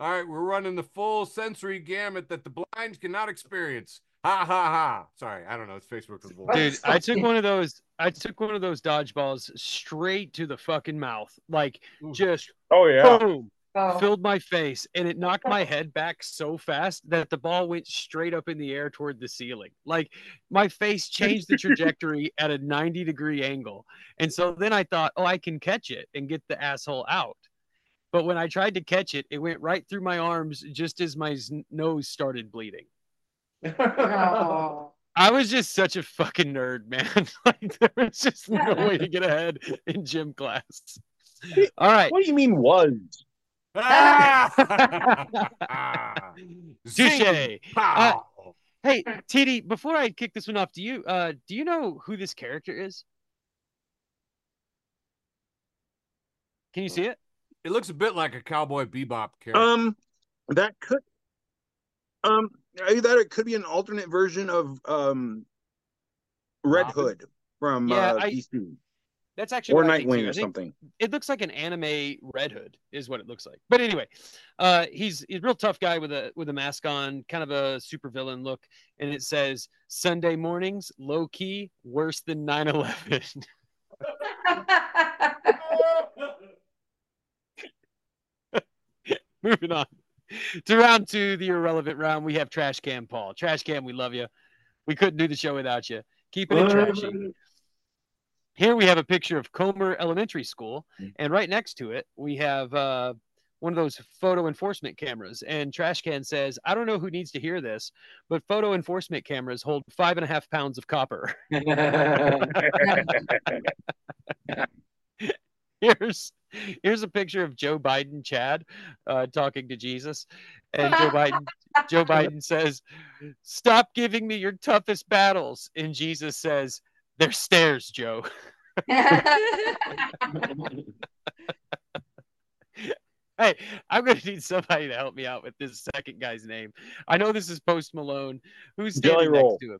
[SPEAKER 1] All right, we're running the full sensory gamut that the blind cannot experience. Ha ha ha. Sorry, I don't know. It's Facebook with the
[SPEAKER 2] Dude, I took one of those. I took one of those dodgeballs straight to the fucking mouth, like
[SPEAKER 1] Ooh.
[SPEAKER 2] just
[SPEAKER 5] Oh yeah.
[SPEAKER 2] boom.
[SPEAKER 3] Oh.
[SPEAKER 2] filled my face and it knocked my head back so fast that the ball went straight up in the air toward the ceiling. Like my face changed the trajectory at a 90 degree angle. And so then I thought, oh, I can catch it and get the asshole out. But when I tried to catch it, it went right through my arms just as my nose started bleeding.
[SPEAKER 3] Oh.
[SPEAKER 2] I was just such a fucking nerd, man. like there was just no way to get ahead in gym class. All right.
[SPEAKER 4] What do you mean was?
[SPEAKER 1] Zing,
[SPEAKER 2] Touche.
[SPEAKER 1] pow.
[SPEAKER 2] Hey, TD, before I kick this one off, do you uh do you know who this character is? Can you see it?
[SPEAKER 1] it looks a bit like a cowboy bebop character.
[SPEAKER 5] Um, that could, um, either it could be an alternate version of um, Red
[SPEAKER 1] Robin?
[SPEAKER 5] Hood from
[SPEAKER 2] Yeah,
[SPEAKER 5] uh,
[SPEAKER 2] I-
[SPEAKER 5] DC
[SPEAKER 2] That's actually
[SPEAKER 5] or
[SPEAKER 2] what I think, too.
[SPEAKER 5] Nightwing or something.
[SPEAKER 2] It looks like an anime Red Hood, is what it looks like. But anyway, uh, he's he's a real tough guy with a with a mask on, kind of a supervillain look, and it says Sunday mornings, low key, worse than 9-11. Moving on to round two, the irrelevant round. We have Trash Can Paul. Trash Can, we love you. We couldn't do the show without you. Keep it trashy. Here we have a picture of Comer Elementary School, and right next to it we have uh, one of those photo enforcement cameras. And Trash Can says, "I don't know who needs to hear this, but photo enforcement cameras hold five and a half pounds of copper." here's here's a picture of Joe Biden, Chad, uh, talking to Jesus, and Joe Biden. Joe Biden says, "Stop giving me your toughest battles," and Jesus says, "They're stairs, Joe." Hey, I'm gonna need somebody to help me out with this second guy's name. I know this is Post Malone. Who's
[SPEAKER 4] Jelly
[SPEAKER 2] standing
[SPEAKER 4] Roll.
[SPEAKER 2] next to him?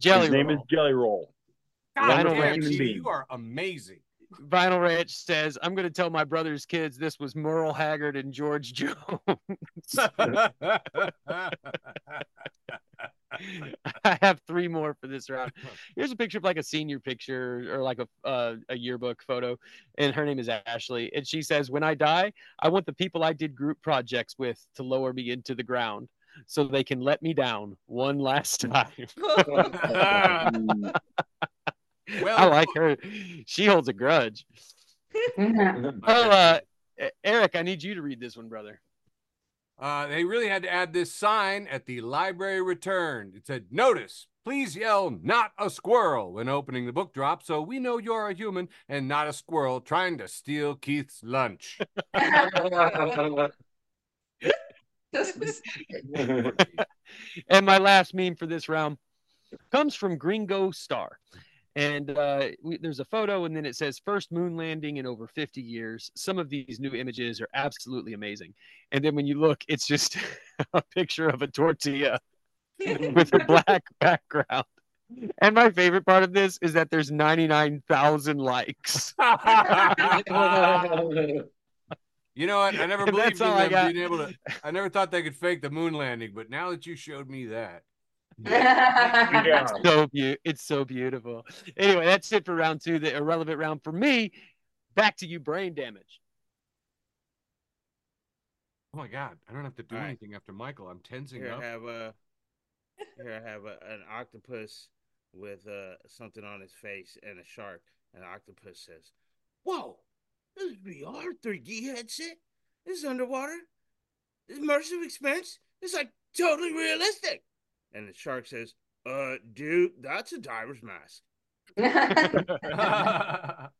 [SPEAKER 2] Jelly
[SPEAKER 4] His name
[SPEAKER 2] Roll.
[SPEAKER 4] is Jelly Roll.
[SPEAKER 1] God
[SPEAKER 2] Wonderful
[SPEAKER 1] damn,
[SPEAKER 2] human
[SPEAKER 1] Gene, you are amazing.
[SPEAKER 2] Vinyl Ranch says, "I'm gonna tell my brother's kids this was Merle Haggard and George Jones." I have three more for this round. Here's a picture of like a senior picture or like a uh, a yearbook photo, and her name is Ashley, and she says, "When I die, I want the people I did group projects with to lower me into the ground." So they can let me down one last time.
[SPEAKER 1] well,
[SPEAKER 2] I like her. She holds a grudge. Oh, uh, Eric, I need you to read this one, brother.
[SPEAKER 1] Uh, they really had to add this sign at the library return. It said, Notice, please yell, not a squirrel when opening the book drop so we know you're a human and not a squirrel trying to steal Keith's lunch.
[SPEAKER 2] and my last meme for this round comes from Gringo Star. And uh, we, there's a photo, and then it says first moon landing in over 50 years. Some of these new images are absolutely amazing. And then when you look, it's just a picture of a tortilla with a black background. And my favorite part of this is that there's 99,000 likes.
[SPEAKER 1] You know what? I never believed
[SPEAKER 2] that's
[SPEAKER 1] in
[SPEAKER 2] all I
[SPEAKER 1] them being able to. I never thought they could fake the moon landing, but now that you showed me that,
[SPEAKER 4] Yeah.
[SPEAKER 2] so be- it's so beautiful. Anyway, that's it for round two, the irrelevant round for me. Back to you, brain damage.
[SPEAKER 1] oh my god, I don't have to do
[SPEAKER 6] All right.
[SPEAKER 1] anything after Michael. I'm tensing
[SPEAKER 6] Here
[SPEAKER 1] up.
[SPEAKER 6] I have a here I have a, an octopus with uh, something on his face and a shark. And the octopus says, "Whoa, this is VR 3D headset. This is underwater. This is immersive experience. It's like totally realistic." And the shark says, "Uh, dude, that's a diver's mask."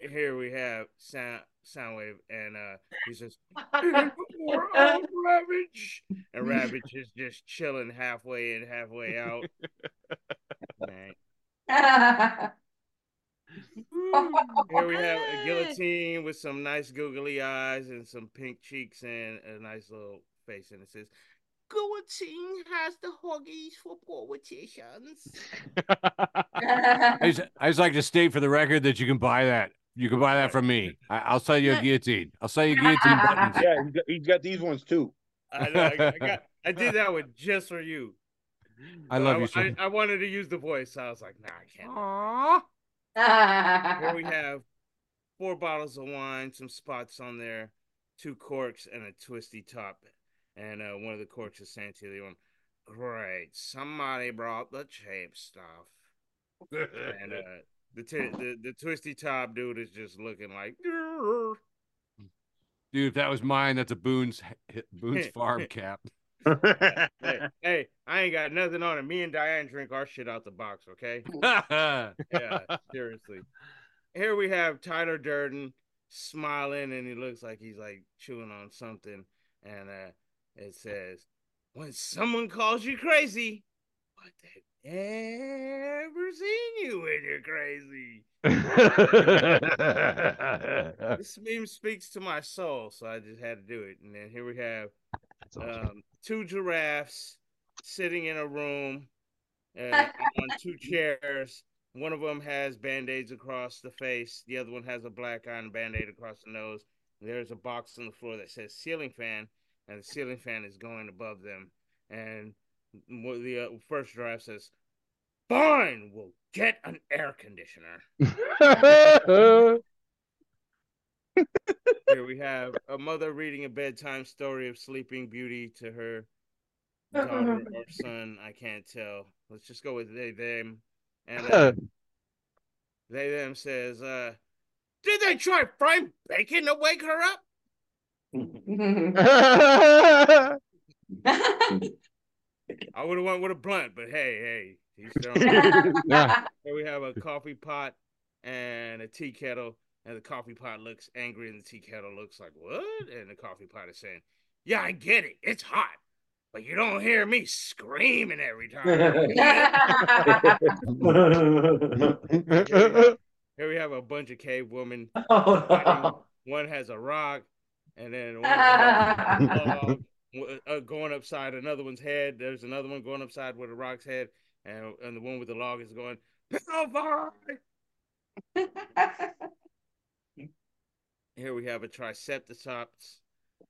[SPEAKER 6] Here we have Sound Soundwave, and uh, he says, "More of Ravage," and Ravage is just chilling halfway in, halfway out. Here we have a guillotine with some nice googly eyes and some pink cheeks and a nice little face, and it says, "Guillotine has the huggies for politicians."
[SPEAKER 1] I just, I just like to state for the record that you can buy that. You can buy that from me. I, I'll sell you a guillotine. I'll sell you a guillotine buttons.
[SPEAKER 5] Yeah, he's got, he's got these ones too.
[SPEAKER 6] I, know, I, I got, I did that one just for you.
[SPEAKER 1] I love you so
[SPEAKER 6] I. I wanted to use the voice, so I was like, nah, I can't. Here we have four bottles of wine, some spots on there, two corks, and a twisty top. And uh, one of the corks is saying to the other one, "Great, somebody brought the cheap stuff." and uh, the, t- the the twisty top dude is just looking like. "Grr."
[SPEAKER 1] Dude, if that was mine, that's a Boone's Boone's farm cap.
[SPEAKER 6] hey, hey, I ain't got nothing on it. Me and Diane drink our shit out the box, okay? Yeah, seriously. Here we have Tyler Durden smiling, and he looks like he's like chewing on something, and uh, it says, "When someone calls you crazy, but they've never seen you when you're crazy." This meme speaks to my soul, so I just had to do it. And then here we have um, two giraffes sitting in a room uh, on two chairs. One of them has band aids across the face, the other one has a black eye and band aid across the nose. There's a box on the floor that says ceiling fan, and the ceiling fan is going above them. And the uh, first giraffe says, Fine, we'll get an air conditioner. Here we have a mother reading a bedtime story of Sleeping Beauty to her daughter or son. I can't tell. Let's just go with they them. And uh, they them says, uh, "Did they try fried bacon to wake her up?" I would have went with a blunt, but hey, hey, he's strong. Here we have a coffee pot and a tea kettle, and the coffee pot looks angry, and the tea kettle looks like what? And the coffee pot is saying, "Yeah, I get it. It's hot, but you don't hear me screaming every time." Here we have a bunch of cave women.
[SPEAKER 3] oh,
[SPEAKER 6] One has a rock, and then one log, uh, going upside another one's head. There's another one going upside with a rock's head, and and the one with the log is going! Here we have a triceptops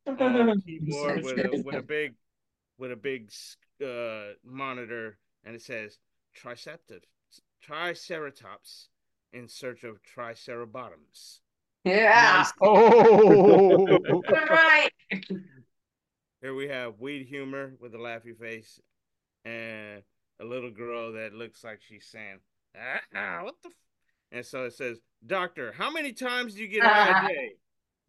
[SPEAKER 6] on a keyboard with a with a big with a big uh, monitor, and it says triceptops triceratops in search of tricerabottoms.
[SPEAKER 3] Yeah.
[SPEAKER 2] Oh.
[SPEAKER 3] right.
[SPEAKER 6] Here we have weed humor with a laughy face, and a little girl that looks like she's saying, ah, ah, "What the?" F-? And so it says, "Doctor, how many times do you get high a day?"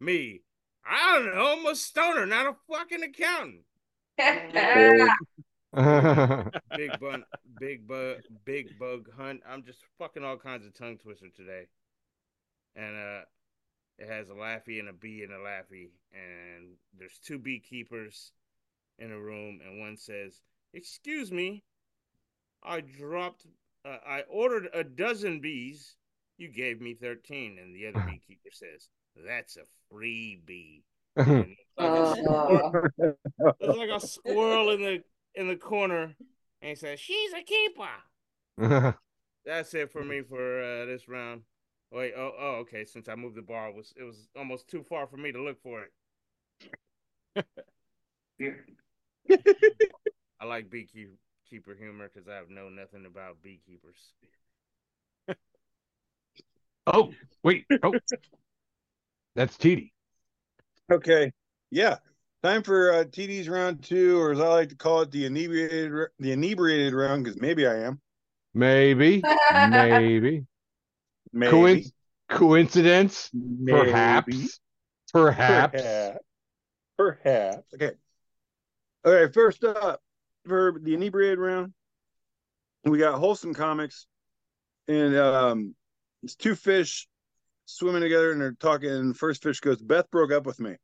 [SPEAKER 6] Me, I don't know. I'm a stoner, not a fucking accountant. Big bun, big bug, big bug hunt. I'm just fucking all kinds of tongue twister today, and uh, it has a Laffy and a bee and a Laffy, and there's two beekeepers in a room, and one says, "Excuse me, I dropped, uh, I ordered a dozen bees. You gave me thirteen, and the other beekeeper says, "That's a free bee." And it's like a squirrel- there's like a squirrel in the in the corner, and he says, "She's a keeper." That's it for me for uh, this round. Wait, oh, oh, okay. Since I moved the bar, it was it was almost too far for me to look for it. I like beekeeper humor because I have know nothing about beekeepers.
[SPEAKER 7] oh, wait. Oh. That's TD.
[SPEAKER 5] Okay. Yeah. Time for uh, TD's round two, or as I like to call it, the inebriated the inebriated round, because maybe I am.
[SPEAKER 7] Maybe. Maybe.
[SPEAKER 5] Maybe.
[SPEAKER 7] Coinc- coincidence?
[SPEAKER 5] Maybe.
[SPEAKER 7] Perhaps. Perhaps.
[SPEAKER 5] Perhaps. Perhaps. Okay. Okay. First up for the inebriated round, we got wholesome comics, and um, it's two fish swimming together, and they're talking. And first fish goes, "Beth broke up with me."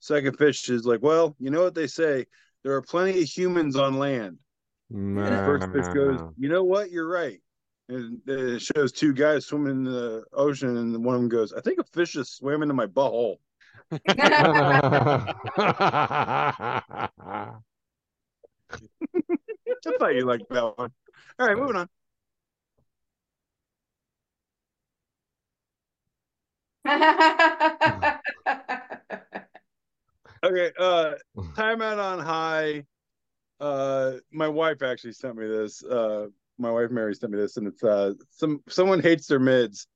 [SPEAKER 5] Second fish is like, "Well, you know what they say? There are plenty of humans on land." And the first fish goes, "You know what? You're right." And it shows two guys swimming in the ocean, and one of them goes, "I think a fish just swam into my butthole." I thought you liked that one. All right, moving on. Okay, uh timeout on high. Uh my wife actually sent me this. Uh my wife Mary sent me this and it's uh some someone hates their mids.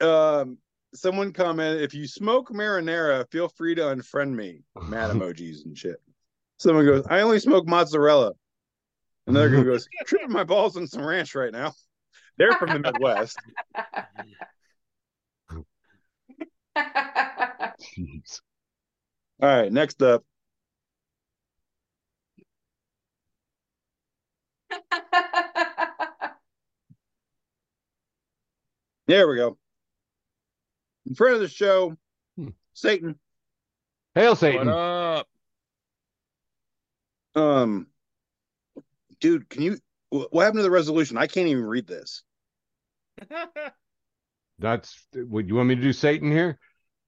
[SPEAKER 5] Um someone commented, if you smoke marinara, feel free to unfriend me. Mad emojis and shit. Someone goes, I only smoke mozzarella. Another guy goes, tripping my balls on some ranch right now. They're from the Midwest.
[SPEAKER 7] Jeez.
[SPEAKER 5] All right, next up. There we go. In front of the show,
[SPEAKER 7] Hmm.
[SPEAKER 5] Satan.
[SPEAKER 7] Hail Satan.
[SPEAKER 2] What
[SPEAKER 7] Satan.
[SPEAKER 2] up?
[SPEAKER 5] Um, dude, can you? What happened to the resolution? I can't even read this.
[SPEAKER 7] That's what you want me to do Satan here?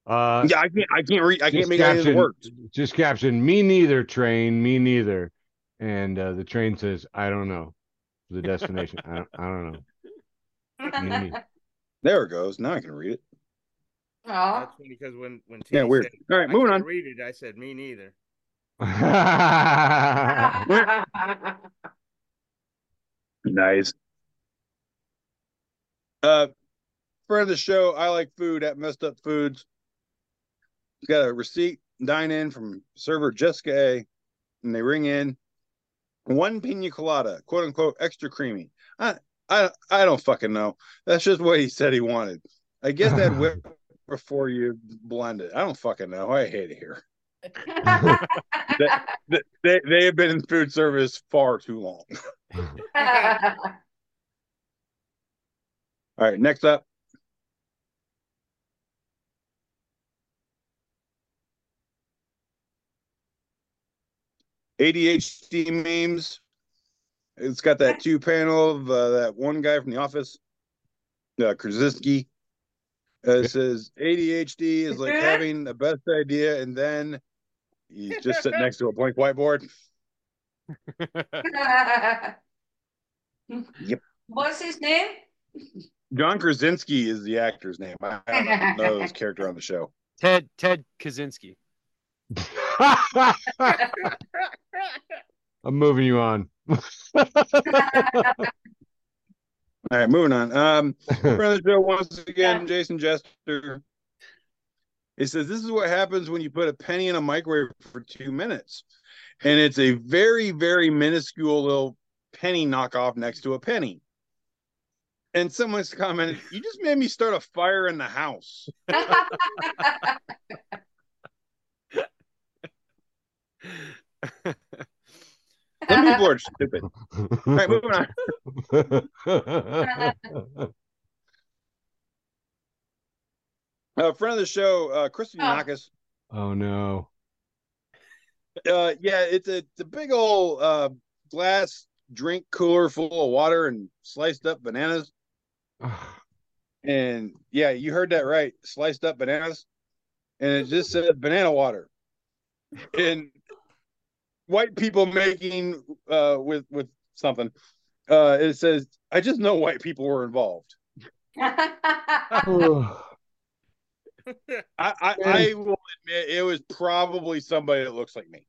[SPEAKER 7] Uh
[SPEAKER 5] Yeah, I can't. I can't read. I can't
[SPEAKER 7] just
[SPEAKER 5] make any of the
[SPEAKER 7] caption-
[SPEAKER 5] words.
[SPEAKER 7] Just caption me neither train, me neither. And uh, the train says, I don't know. The destination. I, don't, I don't know. Me, me.
[SPEAKER 5] There it goes. Now I can read it.
[SPEAKER 3] Aw.
[SPEAKER 6] That's funny because when when
[SPEAKER 5] Yeah,
[SPEAKER 6] T
[SPEAKER 5] weird.
[SPEAKER 6] said,
[SPEAKER 5] All right, moving
[SPEAKER 6] can't
[SPEAKER 5] on.
[SPEAKER 6] Read it. I said me neither.
[SPEAKER 5] Nice. Uh, friend of the show, I like food at Messed Up Foods. Got a receipt, dine in from server Jessica A, and they ring in one pina colada, quote unquote, extra creamy. I, I, I don't fucking know. That's just what he said he wanted. I guess that whip before you blend it. I don't fucking know. I hate it here. They, they, they have been in food service far too long. All right, next up. ADHD memes. It's got that two panel of uh, that one guy from the office, uh, Krasinski. Uh, it says ADHD is like having the best idea, and then he's just sitting next to a blank whiteboard. Yep.
[SPEAKER 3] What's his name?
[SPEAKER 5] John Krasinski is the actor's name. I I don't know his character on the show.
[SPEAKER 2] Ted Ted Kaczynski.
[SPEAKER 7] I'm moving you on.
[SPEAKER 5] All right, moving on. Um, friend of the show once again, Jason Jester. He says this is what happens when you put a penny in a microwave for two minutes, and it's a very, very minuscule little penny knockoff next to a penny. And someone's commented, "You just made me start a fire in the house." Some people are stupid. All right, moving on. Uh, friend of the show, uh, Kristen
[SPEAKER 3] Oh.
[SPEAKER 5] Yanakis.
[SPEAKER 7] oh no.
[SPEAKER 5] Uh, yeah, it's a it's a big old uh glass drink cooler full of water and sliced up bananas. And yeah, you heard that right, sliced up bananas. And it just says banana water. And white people making uh with with something. Uh it says I just know white people were involved. I I, I will admit it was probably somebody that looks like me.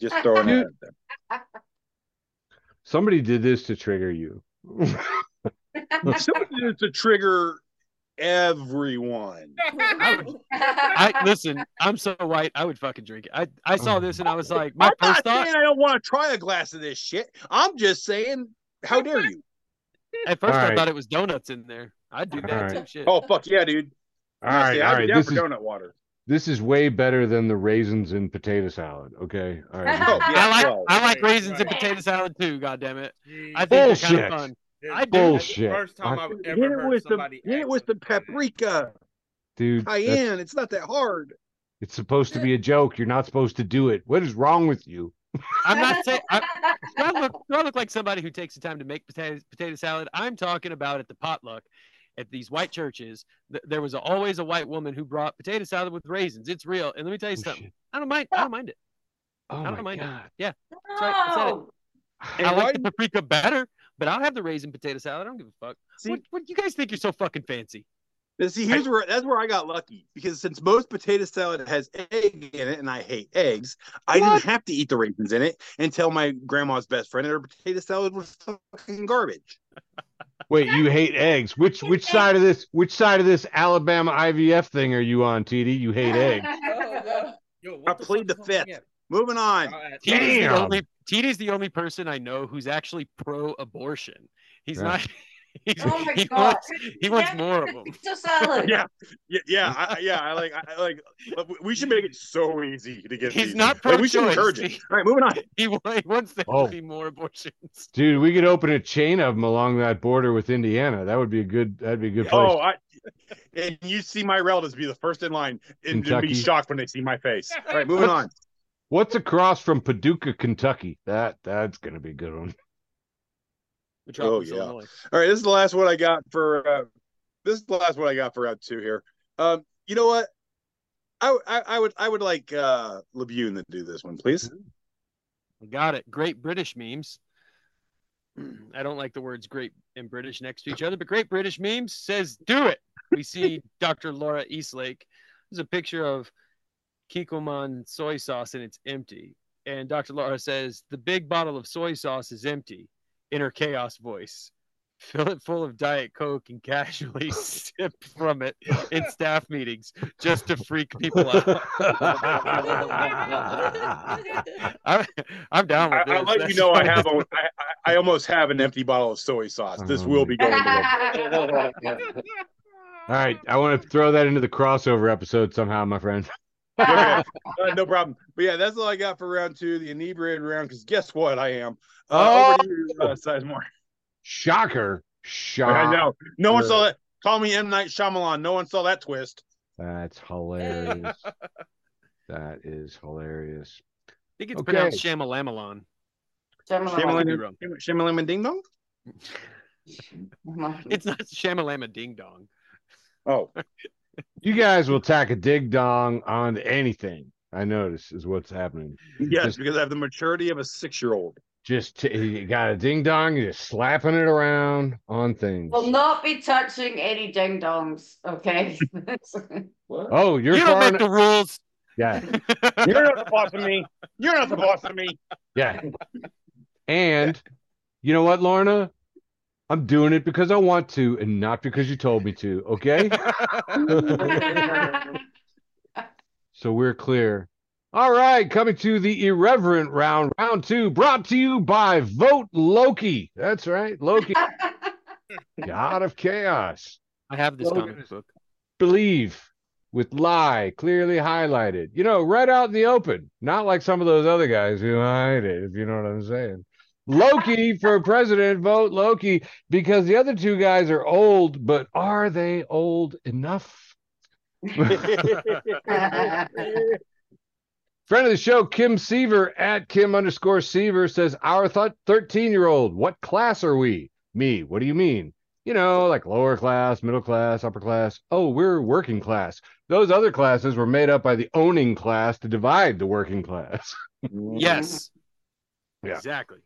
[SPEAKER 5] Just throwing that out there.
[SPEAKER 7] Somebody did this to trigger you.
[SPEAKER 5] Somebody did it to trigger everyone.
[SPEAKER 2] I listen. I'm so white. I would fucking drink it. I I saw oh this and I was like, my
[SPEAKER 5] I'm
[SPEAKER 2] first
[SPEAKER 5] not
[SPEAKER 2] thought
[SPEAKER 5] I don't want to try a glass of this shit. I'm just saying, how dare you?
[SPEAKER 2] at first I
[SPEAKER 7] Alright.
[SPEAKER 2] thought it was donuts in there. I'd do that
[SPEAKER 7] Alright.
[SPEAKER 2] too. Shit.
[SPEAKER 5] Oh fuck yeah, dude.
[SPEAKER 7] all right,
[SPEAKER 5] See,
[SPEAKER 7] all
[SPEAKER 5] I'd be
[SPEAKER 7] right.
[SPEAKER 5] down
[SPEAKER 7] This
[SPEAKER 5] for
[SPEAKER 7] is
[SPEAKER 5] donut water.
[SPEAKER 7] this is way better than the raisins and potato salad. Okay. All right.
[SPEAKER 5] Oh, yeah,
[SPEAKER 2] I like
[SPEAKER 5] well,
[SPEAKER 2] I like
[SPEAKER 6] right,
[SPEAKER 2] raisins and potato salad too. God damn it! I think they're kind of fun.
[SPEAKER 6] This-
[SPEAKER 2] I do.
[SPEAKER 6] that's
[SPEAKER 7] Bullshit.
[SPEAKER 6] First time
[SPEAKER 7] I-
[SPEAKER 6] I've ever
[SPEAKER 5] it
[SPEAKER 6] heard
[SPEAKER 5] with the
[SPEAKER 6] somebody
[SPEAKER 5] hit it
[SPEAKER 6] ask
[SPEAKER 5] with the
[SPEAKER 6] something like that.
[SPEAKER 5] paprika.
[SPEAKER 7] Dude, that's-
[SPEAKER 5] Cayenne. It's not that hard.
[SPEAKER 7] it's supposed to be a joke. You're not supposed to do it. What is wrong with you?
[SPEAKER 2] I'm not saying. I, do, I look, do I look like somebody who takes the time to make potato potato salad? I'm talking about at the potluck at these white churches. Th- there was always a white woman who brought potato salad with raisins. It's real. And let me tell you
[SPEAKER 7] Oh,
[SPEAKER 2] something.
[SPEAKER 7] shit.
[SPEAKER 2] I don't mind. I don't mind it.
[SPEAKER 7] Oh
[SPEAKER 2] I don't
[SPEAKER 7] my
[SPEAKER 2] mind it.
[SPEAKER 7] god.
[SPEAKER 2] Yeah. right, I it.
[SPEAKER 3] No.
[SPEAKER 2] I like the paprika better, but I'll have the raisin potato salad. I don't give a fuck.
[SPEAKER 5] See,
[SPEAKER 2] what, what you guys think you're so fucking fancy?
[SPEAKER 5] See, here's where that's where I got lucky because since most potato salad has egg in it, and I hate eggs, I
[SPEAKER 2] What?
[SPEAKER 5] didn't have to eat the raisins in it and tell my grandma's best friend that her potato salad was fucking garbage.
[SPEAKER 1] Wait, you hate eggs? Which which side of this which side of this Alabama IVF thing are you on, TD? You hate eggs?
[SPEAKER 6] Yo,
[SPEAKER 5] I
[SPEAKER 6] what
[SPEAKER 5] plead the
[SPEAKER 6] is
[SPEAKER 5] fifth.
[SPEAKER 6] Wrong here?
[SPEAKER 5] Moving on.
[SPEAKER 6] All right.
[SPEAKER 2] TD's the only TD's the only person I know who's actually pro-abortion. He's
[SPEAKER 1] Yeah.
[SPEAKER 2] not. He's,
[SPEAKER 3] Oh my
[SPEAKER 2] he
[SPEAKER 3] God.
[SPEAKER 2] wants he wants
[SPEAKER 3] Yeah.
[SPEAKER 2] more of them.
[SPEAKER 3] Pizza salad.
[SPEAKER 5] Yeah, yeah, yeah, I, I- yeah. I like, I I like. We should make it so easy to get.
[SPEAKER 2] He's
[SPEAKER 5] these.
[SPEAKER 2] not
[SPEAKER 5] Like, we should encourage it.
[SPEAKER 2] He-
[SPEAKER 5] All right, moving on.
[SPEAKER 2] He, he wants there
[SPEAKER 1] Oh.
[SPEAKER 2] to be more abortions.
[SPEAKER 1] Dude, we could open a chain of them along that border with Indiana. That would be a good that'd be a good place.
[SPEAKER 5] Oh, I. And you see my relatives be the first in line and
[SPEAKER 1] Kentucky.
[SPEAKER 5] be shocked when they see my face. All right, moving on.
[SPEAKER 1] What's across from Paducah, Kentucky? That that's gonna be a good one.
[SPEAKER 2] Metropolis,
[SPEAKER 5] yeah.
[SPEAKER 2] Illinois.
[SPEAKER 5] All right, this is the last one I got for. Uh, this is the last one I got for round two here. Um, you know what? I, I I would I would like uh Labune to do this one, please.
[SPEAKER 2] I Got it. Great British memes. I don't like the words great and British next to each other, but Great British memes says do it. We see Dr. Laura Eastlake. There's a picture of Kikkoman soy sauce and it's empty. And Dr. Laura says the big bottle of soy sauce is empty in her chaos voice. Fill it full of Diet Coke and casually sip from it in staff meetings just to freak people out. I'm, I'm down with
[SPEAKER 5] I,
[SPEAKER 2] this.
[SPEAKER 5] I'll let you know I
[SPEAKER 2] fine.
[SPEAKER 5] have. A, I, I I almost have an empty bottle of soy sauce. This will be going. To
[SPEAKER 1] All right, I want to throw that into the crossover episode somehow, my friend.
[SPEAKER 5] Okay. Uh, no problem. But yeah, that's all I got for round two, the inebriated round. Because guess what? I am. Uh, over to you, uh, Sizemore.
[SPEAKER 1] Shocker. Shock.
[SPEAKER 5] I know. No one saw that. Call me M Night Shyamalan. No one saw that twist.
[SPEAKER 1] That's hilarious. that is hilarious.
[SPEAKER 2] I think it's
[SPEAKER 1] Okay.
[SPEAKER 2] pronounced Shamalamalan.
[SPEAKER 5] Shimmerlin,
[SPEAKER 2] be wrong.
[SPEAKER 5] Shimmerlin Ding Dong.
[SPEAKER 2] It's not Shamalama Ding Dong.
[SPEAKER 5] Oh,
[SPEAKER 1] You guys will tack a dig dong on anything. I notice is what's happening.
[SPEAKER 5] yes,
[SPEAKER 1] Just-
[SPEAKER 5] because I have the maturity of a six-year-old.
[SPEAKER 1] Just t- you got a ding dong, you're just slapping it around on things.
[SPEAKER 3] Will not be touching any ding dongs, okay?
[SPEAKER 1] Oh, you're
[SPEAKER 2] you don't make
[SPEAKER 1] en-
[SPEAKER 2] the rules.
[SPEAKER 1] yeah,
[SPEAKER 5] You're not the boss of me. You're not the boss of me.
[SPEAKER 1] yeah. And you know what, Lorna? I'm doing it because I want to, and not because you told me to. Okay. So we're clear. All right, coming to the irreverent round, round two, brought to you by Vote Loki. That's right, Loki, God of Chaos.
[SPEAKER 2] I have this
[SPEAKER 1] Well,
[SPEAKER 2] comic book.
[SPEAKER 1] Believe with lie clearly highlighted. You know, right out in the open, not like some of those other guys who hide it, if you know what I'm saying. Loki for president, vote Loki, because the other two guys are old, but are they old enough? Friend of the show, Kim Seaver at Kim underscore Seaver says, Our 13 year old, what class are we? Me, what do you mean? You know, like lower class, middle class, upper class. Oh, we're working class. Those other classes were made up by the owning class to divide the working class.
[SPEAKER 2] Yes.
[SPEAKER 1] Yeah.
[SPEAKER 2] Exactly.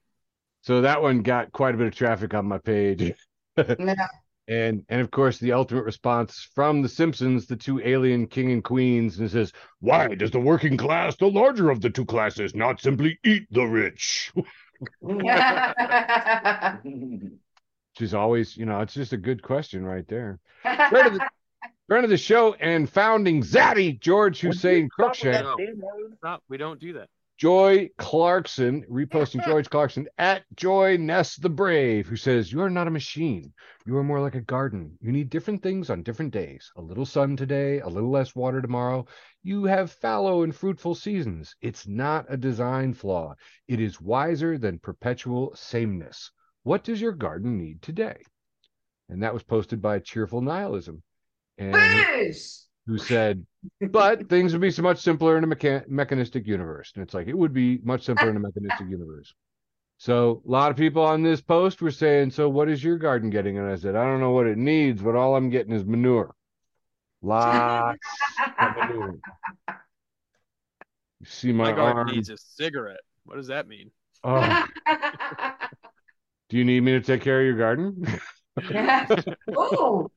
[SPEAKER 1] So that one got quite a bit of traffic on my page.
[SPEAKER 3] Yeah.
[SPEAKER 1] And and of course the ultimate response from the Simpsons, the two alien king and queens, and it says, Why does the working class, the larger of the two classes, not simply eat the rich? Which is always, you know, it's just a good question right there. Friend of the, friend of the show and founding Zaddy, George Hussein Cruikshank.
[SPEAKER 2] No. Stop. We don't do that.
[SPEAKER 1] Joy Clarkson, reposting George Clarkson at Joy Ness the Brave, who says, You are not a machine. You are more like a garden. You need different things on different days. A little sun today, a little less water tomorrow. You have fallow and fruitful seasons. It's not a design flaw. It is wiser than perpetual sameness. What does your garden need today? And that was posted by Cheerful Nihilism. And
[SPEAKER 3] Booze!
[SPEAKER 1] Who said, but things would be so much simpler in a mecha- mechanistic universe. And it's like, it would be much simpler in a mechanistic universe. So a lot of people on this post were saying, so what is your garden getting? And I said, I don't know what it needs, but all I'm getting is manure. Lots of manure. You see my,
[SPEAKER 2] My garden
[SPEAKER 1] arm.
[SPEAKER 2] needs a cigarette. What does that mean?
[SPEAKER 1] Oh, do you need me to take care of your garden?
[SPEAKER 3] oh.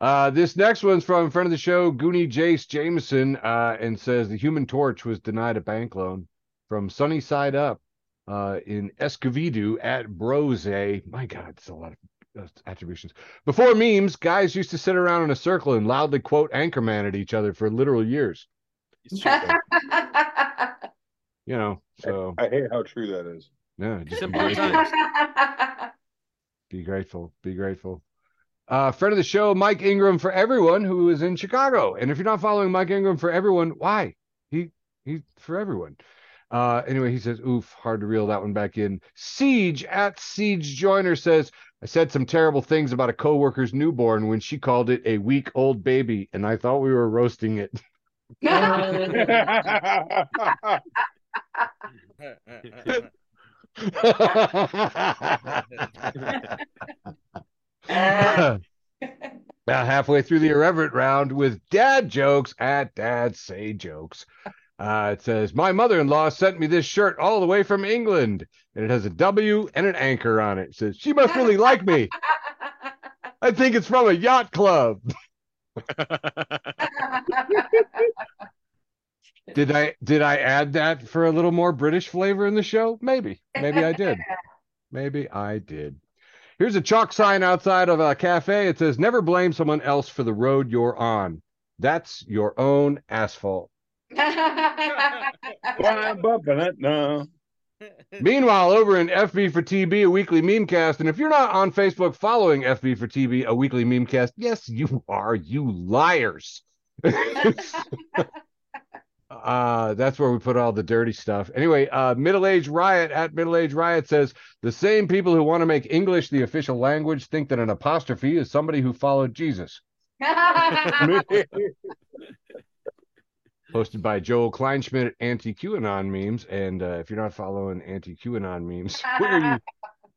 [SPEAKER 1] Uh, this next one's from a friend of the show, Goonie Jace Jameson, uh, and says the Human Torch was denied a bank loan from Sunny Side Up. uh, in Escovedo at Brose. My God, it's a lot of attributions. Before memes, guys used to sit around in a circle and loudly quote Anchorman at each other for literal years. You know, so
[SPEAKER 5] I hate how true that is.
[SPEAKER 1] yeah, just be grateful. Be grateful. Be grateful. Uh, friend of the show, Mike Ingram for everyone who is in Chicago. And if you're not following Mike Ingram for everyone, why? He he's for everyone. Uh, anyway, he says, oof, hard to reel that one back in. Siege at Siege Joiner says, I said some terrible things about a coworker's newborn when she called it a week old baby, and I thought we were roasting it. About halfway through the irreverent round with dad jokes at Dad Say Jokes. Uh, it says, My mother in law sent me this shirt all the way from England, and it has a W and an anchor on it. It says, She must really like me. I think it's from a yacht club. Did I did I add that for a little more British flavor in the show? Maybe. Maybe I did. Maybe I did. Here's a chalk sign outside of a cafe. It says, Never blame someone else for the road you're on. That's your own asphalt.
[SPEAKER 5] I'm bumping it now.
[SPEAKER 1] Meanwhile, over in FB for TB, a weekly memecast, and if you're not on Facebook following FB for TB, a weekly memecast, yes, you are, you liars. uh, that's where we put all the dirty stuff. Anyway, uh, Middle Age Riot at Middle Age Riot says the same people who want to make English the official language think that an apostrophe is somebody who followed Jesus. Posted by Joel Kleinschmidt at Anti QAnon memes. And uh, if you're not following Anti QAnon memes, where are you?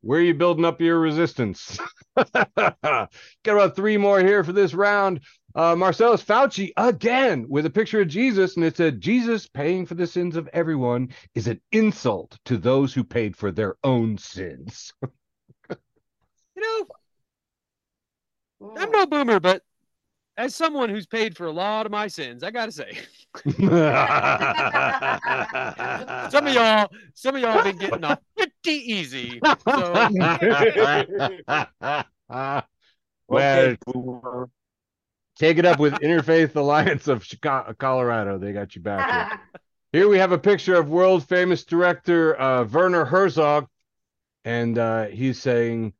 [SPEAKER 1] Where are you building up your resistance? Got about three more here for this round. Uh, Marcellus Fauci again with a picture of Jesus, and it said, Jesus paying for the sins of everyone is an insult to those who paid for their own sins.
[SPEAKER 2] You know, I'm no boomer, but as someone who's paid for a lot of my sins, I gotta say, some of y'all, some of y'all have been getting off pretty easy. So
[SPEAKER 1] well, take it up with Interfaith Alliance of Chicago, Colorado. They got you back. Here. Here we have a picture of world famous director uh, Werner Herzog, and uh, he's saying,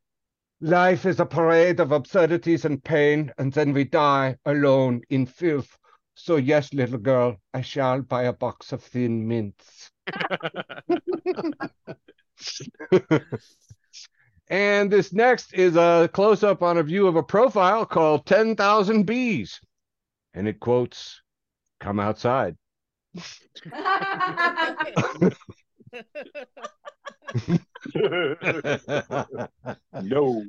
[SPEAKER 1] Life is a parade of absurdities and pain, and then we die alone in filth. So, yes, little girl, I shall buy a box of thin mints. and this next is a close up on a view of a profile called 10,000 Bees. And it quotes, Come outside.
[SPEAKER 5] no.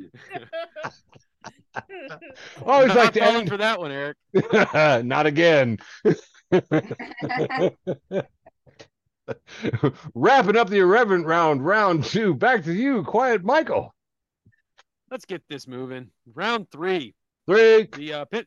[SPEAKER 1] Always
[SPEAKER 2] I'm
[SPEAKER 1] like to
[SPEAKER 2] falling
[SPEAKER 1] end.
[SPEAKER 2] for that one, Eric.
[SPEAKER 1] Not again. Wrapping up the irreverent round, round two. Back to you, Quiet Michael.
[SPEAKER 2] Let's get this moving. Round three,
[SPEAKER 1] Three.
[SPEAKER 2] the uh, pin,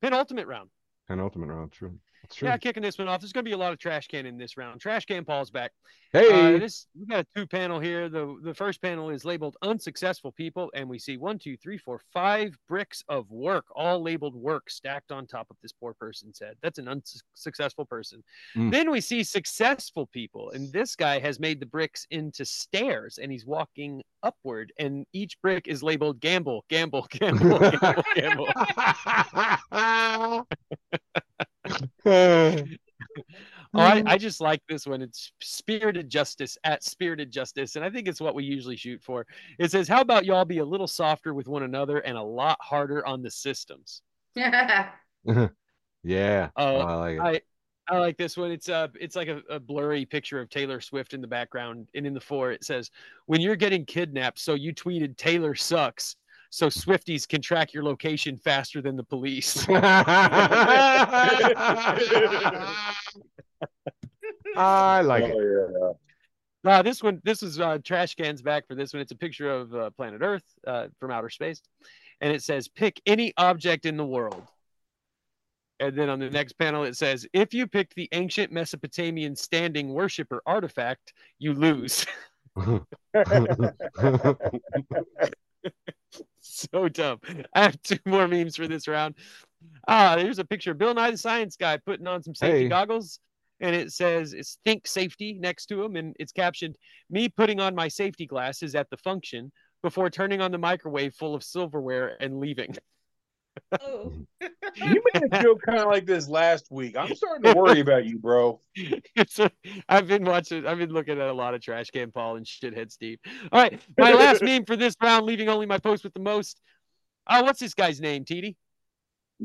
[SPEAKER 2] penultimate round.
[SPEAKER 1] Penultimate round. True.
[SPEAKER 2] Yeah, kicking this one off. There's going to be a lot of trash can in this round. Trash can Paul's back.
[SPEAKER 1] Hey.
[SPEAKER 2] Uh, this we got a two panel here. The the first panel is labeled unsuccessful people, and we see one, two, three, four, five bricks of work, all labeled work, stacked on top of this poor person's head. That's an unsuccessful person.
[SPEAKER 1] Mm.
[SPEAKER 2] Then we see successful people, and this guy has made the bricks into stairs, and he's walking upward, and each brick is labeled gamble, gamble, gamble, gamble, gamble. Oh, I, I just like this one. It's spirited justice at spirited justice. And I think it's what we usually shoot for. It says, How about y'all be a little softer with one another and a lot harder on the systems?
[SPEAKER 1] yeah. Yeah.
[SPEAKER 2] Oh,
[SPEAKER 1] I like it.
[SPEAKER 2] I I like this one. It's uh it's like a, a blurry picture of Taylor Swift in the background. And in the fore it says, When you're getting kidnapped, so you tweeted Taylor sucks. So Swifties can track your location faster than the police.
[SPEAKER 1] I like it.
[SPEAKER 5] Oh, yeah.
[SPEAKER 2] Uh, this one, this is uh, trash cans back for this one. It's a picture of uh, planet Earth uh, from outer space, and it says, "Pick any object in the world." And then on the next panel, it says, "If you pick the ancient Mesopotamian standing worshiper artifact, you lose." so dumb. I have two more memes for this round. Ah, here's a picture of Bill Nye the Science Guy putting on some safety
[SPEAKER 7] Hey.
[SPEAKER 2] goggles, and it says it's think safety next to him, and it's captioned me putting on my safety glasses at the function before turning on the microwave full of silverware and leaving.
[SPEAKER 3] Oh.
[SPEAKER 5] You made a joke kind of like this last week. I'm starting to worry about you, bro.
[SPEAKER 2] It's a- I've been watching, I've been looking at a lot of Trash Can Paul and Shithead Steve. All right, my last meme for this round, leaving only my post with the most. Oh, what's this guy's name, TD?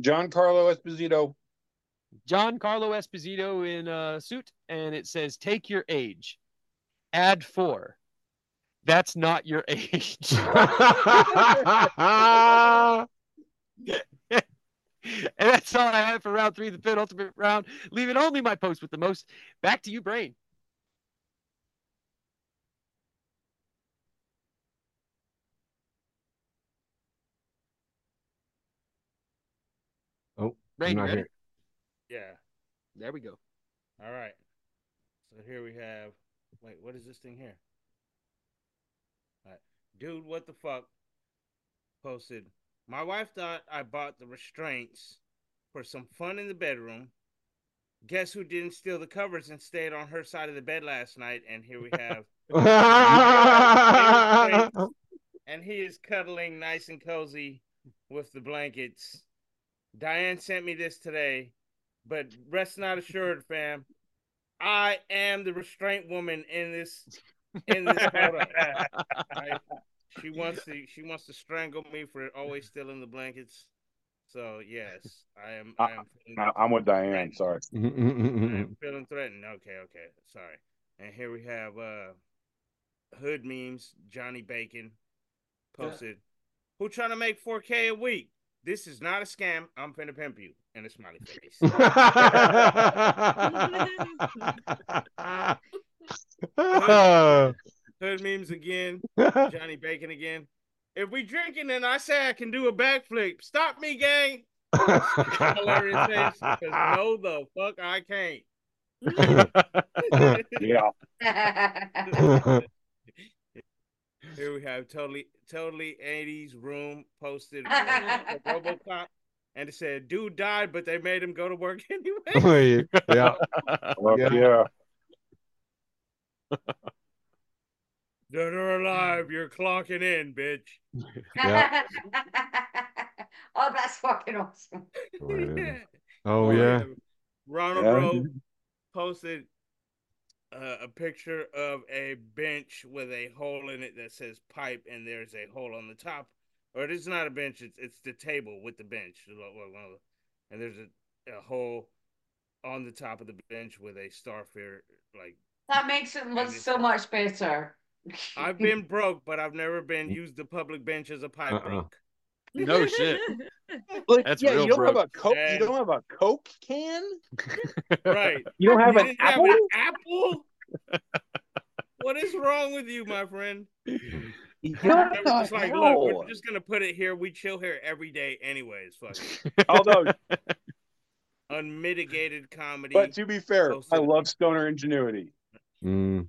[SPEAKER 5] Giancarlo Esposito.
[SPEAKER 2] Giancarlo Esposito in a suit, and it says, "Take your age." Add four. That's not your age. and that's all I have for round three, the penultimate round. Leaving only my post with the most. Back to you, Brain.
[SPEAKER 7] Oh,
[SPEAKER 2] Brain,
[SPEAKER 7] I'm not here.
[SPEAKER 6] Yeah.
[SPEAKER 2] There we go.
[SPEAKER 6] All right. So here we have. Wait, what is this thing here? All right. Dude, what the fuck? Posted. My wife thought I bought the restraints for some fun in the bedroom. Guess who didn't steal the covers and stayed on her side of the bed last night? And here we have. and he is cuddling nice and cozy with the blankets. Diane sent me this today, but rest not assured, fam. I am the restraint woman in this in this photo. Right? She wants to she wants to strangle me for always stealing the blankets. So yes, I am. I am.
[SPEAKER 5] I- I'm with Diane. Sorry.
[SPEAKER 6] I am feeling threatened. Okay, okay, sorry. And here we have uh hood memes. Johnny Bacon posted, "Who trying to make 4K a week? This is not a scam. I'm finna pimp you." And a smiley face. hood memes again. Johnny Bacon again. If we drinking and I say I can do a backflip, stop me, gang. Hilarious face. 'cause no, the fuck I can't.
[SPEAKER 5] Yeah.
[SPEAKER 6] Here we have totally totally 80s room posted for Robocop. And it said, dude died, but they made him go to work anyway.
[SPEAKER 7] yeah. Yeah.
[SPEAKER 5] yeah.
[SPEAKER 6] Dead or alive, you're clocking in, bitch.
[SPEAKER 7] Yeah.
[SPEAKER 3] oh, that's fucking awesome.
[SPEAKER 7] Oh yeah.
[SPEAKER 6] Ronald
[SPEAKER 5] Yeah.
[SPEAKER 6] Rowe posted uh, a picture of a bench with a hole in it that says pipe, and there's a hole on the top. Or it is not a bench; it's it's the table with the bench, and there's a, a hole on the top of the bench with a starfare. Like
[SPEAKER 3] That makes it look so much better.
[SPEAKER 6] I've been broke, but I've never been used the public bench as a pipe
[SPEAKER 7] Uh-uh.
[SPEAKER 6] broke.
[SPEAKER 2] No shit.
[SPEAKER 5] Like,
[SPEAKER 2] That's
[SPEAKER 5] yeah,
[SPEAKER 2] real
[SPEAKER 5] you don't
[SPEAKER 2] broke.
[SPEAKER 5] have a coke.
[SPEAKER 6] Yeah.
[SPEAKER 5] You don't have a coke can.
[SPEAKER 6] Right?
[SPEAKER 5] You don't have
[SPEAKER 6] You
[SPEAKER 5] an
[SPEAKER 6] didn't have
[SPEAKER 5] apple.
[SPEAKER 6] an apple. what is wrong with you, my friend?
[SPEAKER 5] You
[SPEAKER 6] They
[SPEAKER 5] don't
[SPEAKER 6] just like, look, we're just gonna put it here. We chill here every day, anyways. Fuck.
[SPEAKER 5] Although,
[SPEAKER 6] unmitigated comedy.
[SPEAKER 5] but to be fair, I love stoner ingenuity.
[SPEAKER 7] Mm,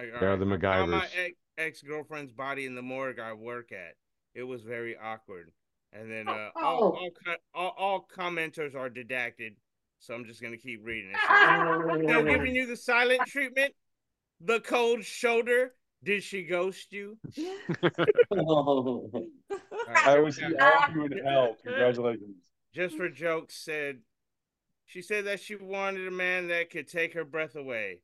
[SPEAKER 6] Like,
[SPEAKER 7] they're
[SPEAKER 6] alright,
[SPEAKER 7] the
[SPEAKER 6] found my ex girlfriend's body in the morgue I work at. It was very awkward. And then uh,
[SPEAKER 3] Oh.
[SPEAKER 6] all, all, all all commenters are didacted, so I'm just gonna keep reading. It says, Still giving you the silent treatment, the cold shoulder. Did she ghost you? All right,
[SPEAKER 5] I was
[SPEAKER 6] have-
[SPEAKER 5] I owe an L. Congratulations.
[SPEAKER 6] just for jokes said she said that she wanted a man that could take her breath away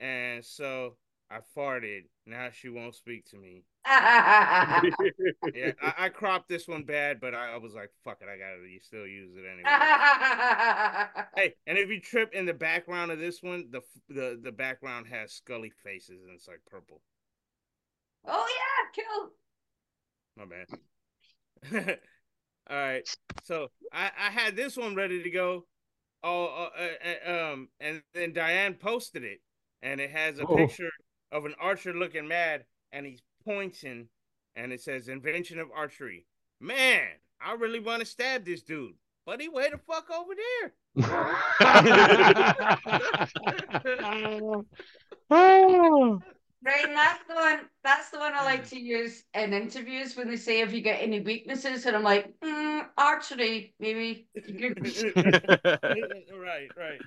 [SPEAKER 6] and so i farted now she won't speak to me yeah I, I cropped this one bad but I, I was like fuck it i gotta you still use it anyway hey and if you trip in the background of this one the the, the background has scully faces and it's like purple
[SPEAKER 3] oh yeah, cool.
[SPEAKER 6] My bad. All right. So I, I had this one ready to go. Oh, uh, uh, uh, um, and then Diane posted it, and it has a
[SPEAKER 7] Oh.
[SPEAKER 6] picture of an archer looking mad, and he's pointing, and it says "Invention of Archery." Man, I really want to stab this dude, but he way the fuck over there.
[SPEAKER 3] Right, and that's the one. That's the one I like to use in interviews when they say, "Have you got any weaknesses?" And I'm like, mm, "Archery, maybe."
[SPEAKER 6] right, right.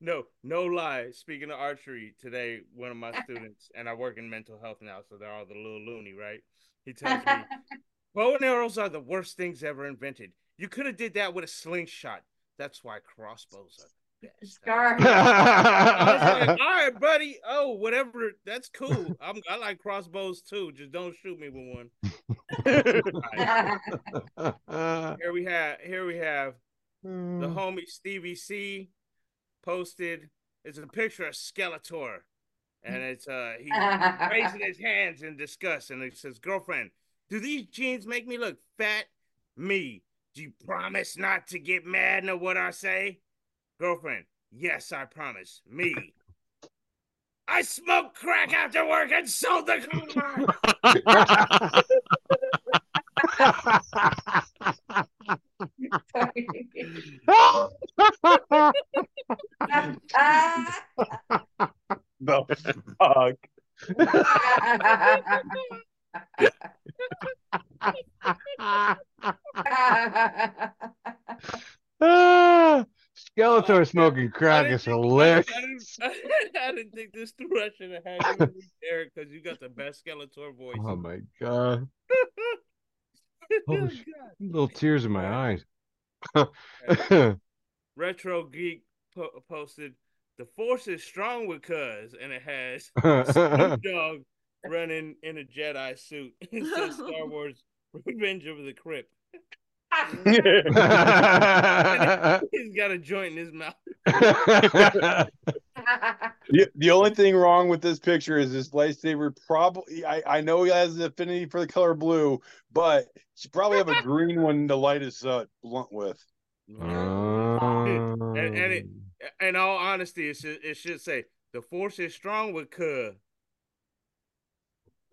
[SPEAKER 6] No, no lie. Speaking of archery, today one of my students, and I work in mental health now, so they're all the little loony, right? He tells me, bow and arrows are the worst things ever invented. You could have did that with a slingshot. That's why crossbows are the best.
[SPEAKER 3] Scar.
[SPEAKER 6] Like, all right, buddy. Oh, whatever. That's cool. I'm, I like crossbows too. Just don't shoot me with one. Here we have. Here we have the homie Stevie C posted. It's a picture of Skeletor, and it's uh he's raising his hands in disgust, and he says, "Girlfriend, do these jeans make me look fat? Me, do you promise not to get mad at what I say? Girlfriend, yes, I promise. Me, I smoked crack after work and sold the car.
[SPEAKER 5] The fuck.
[SPEAKER 1] Ah, Skeletor smoking crack is
[SPEAKER 6] I
[SPEAKER 1] hilarious.
[SPEAKER 6] didn't, I didn't think this through. I should have had you read because you got the best Skeletor voice.
[SPEAKER 1] Oh my god.
[SPEAKER 6] Oh,
[SPEAKER 1] Oh, sh- Little tears in my eyes.
[SPEAKER 6] Retro Geek po- posted, "The Force is strong with Cuz," and it has Snoop Dogg running in a Jedi suit. It says Star Wars: Revenge of the Crypt. He's got a joint in his mouth.
[SPEAKER 5] The, the only thing wrong with this picture is this lightsaber probably I, I know he has an affinity for the color blue, but she probably have a green one to light his uh, blunt with.
[SPEAKER 6] and, and it, in all honesty, it should, it should say the force is strong with Kuh.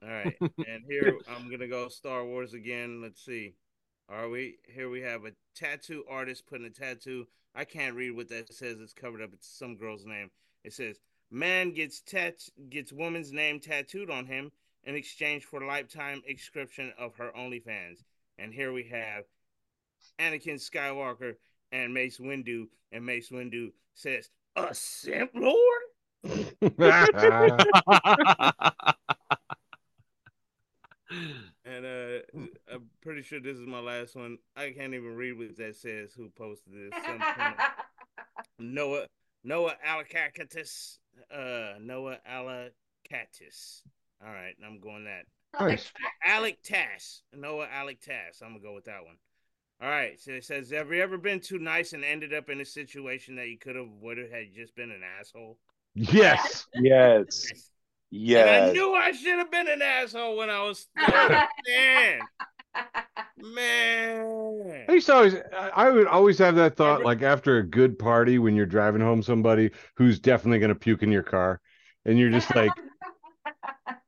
[SPEAKER 6] All right, and here I'm gonna go Star Wars again. Let's see. Are we here? We have a tattoo artist putting a tattoo. I can't read what that says. It's covered up. It's some girl's name. It says man gets tat gets woman's name tattooed on him in exchange for lifetime inscription of her OnlyFans. And here we have Anakin Skywalker and Mace Windu, and Mace Windu says, "A simp lord." And uh, I'm pretty sure this is my last one. I can't even read what that says. Who posted this? Some kind of- Noah Noah Alacatus. Uh, Noah Alacatus. All right, I'm going that.
[SPEAKER 1] Nice.
[SPEAKER 6] Alec Tass. Noah Alec Tass. I'm gonna go with that one. All right. So it says, "Have you ever been too nice and ended up in a situation that you could have would have had just been an asshole?"
[SPEAKER 1] yes.
[SPEAKER 5] Yes.
[SPEAKER 6] And I knew I should have been an asshole when I was man, man.
[SPEAKER 1] I used to always, I I would always have that thought, like after a good party, when you're driving home somebody who's definitely going to puke in your car, and you're just like,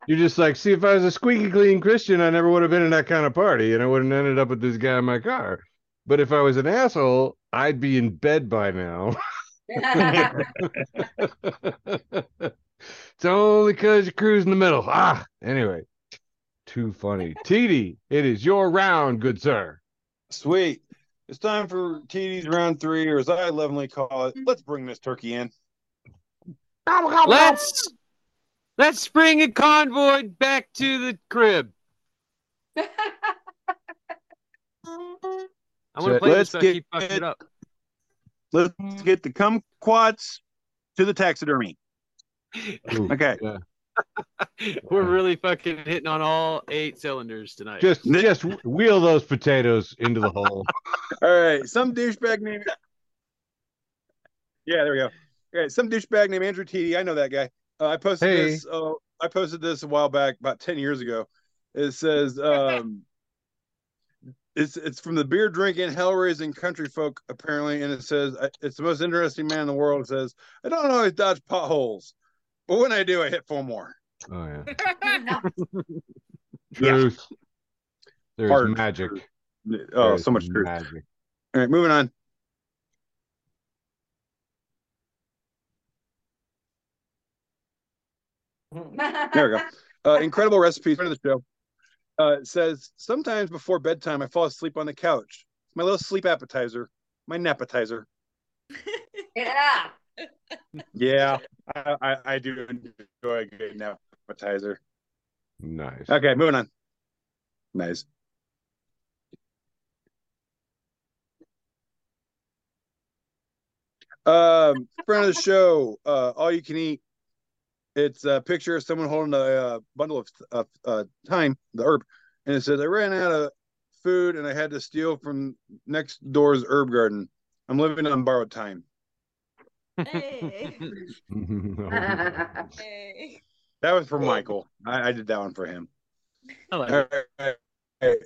[SPEAKER 1] you're just like, see, if I was a squeaky clean Christian, I never would have been in that kind of party, and I wouldn't have ended up with this guy in my car. But if I was an asshole, I'd be in bed by now. it's only because you're cruising the middle. Ah, anyway, too funny. TD, it is your round, good sir.
[SPEAKER 5] Sweet. It's time for TD's round three, or as I lovingly call it, let's bring this turkey in.
[SPEAKER 2] Let's let's bring a convoy back to the crib. I want to play
[SPEAKER 5] Let's
[SPEAKER 2] this so I
[SPEAKER 5] get
[SPEAKER 2] keep fucking
[SPEAKER 5] it.
[SPEAKER 2] it up.
[SPEAKER 5] Let's get the kumquats to the taxidermy.
[SPEAKER 1] Ooh,
[SPEAKER 5] Okay.
[SPEAKER 1] yeah.
[SPEAKER 2] We're really fucking hitting on all eight cylinders tonight.
[SPEAKER 1] Just just wheel those potatoes into the hole.
[SPEAKER 5] All right. Some douchebag named. Yeah, there we go. All right. Some douchebag named Andrew TD. I know that guy. Uh, I posted
[SPEAKER 1] Hey.
[SPEAKER 5] this. Uh, I posted this a while back, about ten years ago. It says, um, "It's it's from the beer drinking, hell raising country folk apparently," and it says, uh, "It's the most interesting man in the world." It says, "I don't always dodge potholes, but when I do, I hit four more."
[SPEAKER 1] Oh yeah.
[SPEAKER 3] No.
[SPEAKER 1] Truth. There's
[SPEAKER 5] Hard
[SPEAKER 1] magic.
[SPEAKER 5] Oh,
[SPEAKER 1] There's
[SPEAKER 5] so much truth.
[SPEAKER 1] magic.
[SPEAKER 5] All right, moving on. There we go. Uh, incredible recipe for the show. Uh, says sometimes before bedtime I fall asleep on the couch. My little sleep appetizer, my napetizer.
[SPEAKER 3] Yeah.
[SPEAKER 5] Yeah, I, I, I do enjoy a good appetizer.
[SPEAKER 7] Nice.
[SPEAKER 5] Okay, moving on. Nice. Um, friend of the show, uh, all you can eat. It's a picture of someone holding a, uh bundle of of uh, thyme, the herb, and it says, "I ran out of food and I had to steal from next door's herb garden. I'm living on borrowed time."
[SPEAKER 8] Hey. Hey.
[SPEAKER 5] That was for Michael. I, I did that one for him.
[SPEAKER 2] I like
[SPEAKER 5] All right, all right, all right.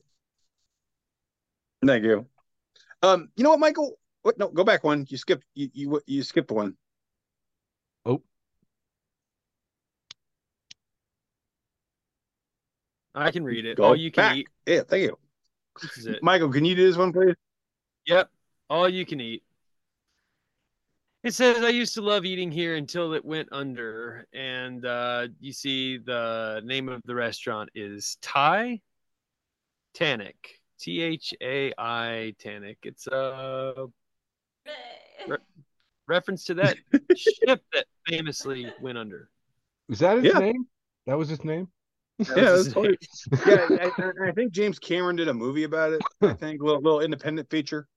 [SPEAKER 5] Thank you. Um, you know what, Michael? What? No, go back one. You skipped. You you you skipped one.
[SPEAKER 2] I can read it.
[SPEAKER 5] Go
[SPEAKER 2] All you can
[SPEAKER 5] back.
[SPEAKER 2] eat.
[SPEAKER 5] Yeah, thank you.
[SPEAKER 2] This is it.
[SPEAKER 5] Michael, can you do this one, please?
[SPEAKER 2] Yep. All you can eat. It says I used to love eating here until it went under. And uh, you see the name of the restaurant is Thai Tanic. T H A I Tanic. It's a reference to that ship that famously went under.
[SPEAKER 7] Is that his
[SPEAKER 5] Yeah.
[SPEAKER 7] name? That was his name?
[SPEAKER 2] That
[SPEAKER 5] Yeah,
[SPEAKER 2] was
[SPEAKER 5] totally- yeah. I, I- think James Cameron did a movie about it. I think a little, little independent feature.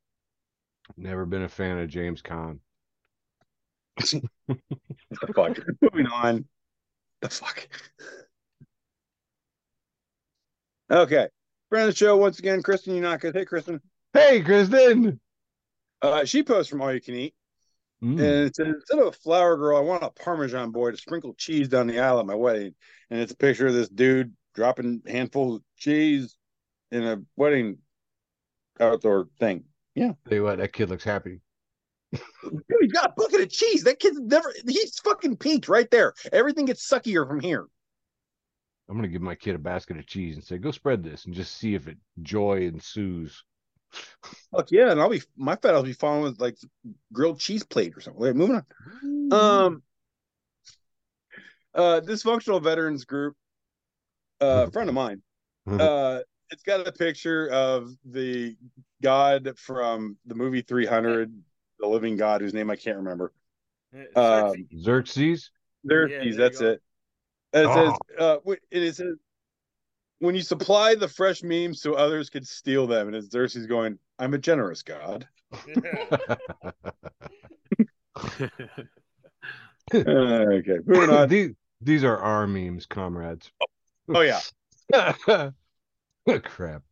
[SPEAKER 7] Never been a fan of James Caan.
[SPEAKER 5] the fuck. Moving on. The fuck. Okay. Friend of the show once again, Kristen you're not Hey, Kristen.
[SPEAKER 7] Hey, Kristen.
[SPEAKER 5] Uh, she posts from All You Can Eat.
[SPEAKER 7] Mm.
[SPEAKER 5] And it says, instead of a flower girl, I want a Parmesan boy to sprinkle cheese down the aisle at my wedding. And it's a picture of this dude dropping handfuls of cheese in a wedding outdoor thing. Yeah.
[SPEAKER 7] Tell you what, that kid looks happy.
[SPEAKER 5] Dude, he's got a bucket of cheese. That kid's never, he's fucking peaked right there. Everything gets suckier from here.
[SPEAKER 7] I'm gonna give my kid a basket of cheese and say, "Go spread this," and just see if it joy ensues.
[SPEAKER 5] Fuck yeah. And I'll be, my fat I'll be following with like grilled cheese plate or something. Wait, moving on. Um, uh, dysfunctional veterans group, uh, friend of mine. uh it's got a picture of the god from the movie 300 the living god whose name i can't remember um
[SPEAKER 7] Xerxes.
[SPEAKER 5] Xerxes,
[SPEAKER 6] there you
[SPEAKER 5] that's
[SPEAKER 6] go.
[SPEAKER 5] it and it
[SPEAKER 7] Oh.
[SPEAKER 5] says uh wh- and it says when you supply the fresh memes so others could steal them and it's xerxes going i'm a generous god Uh, okay moving on
[SPEAKER 7] these, these are our memes, comrades.
[SPEAKER 5] oh yeah
[SPEAKER 7] Crap.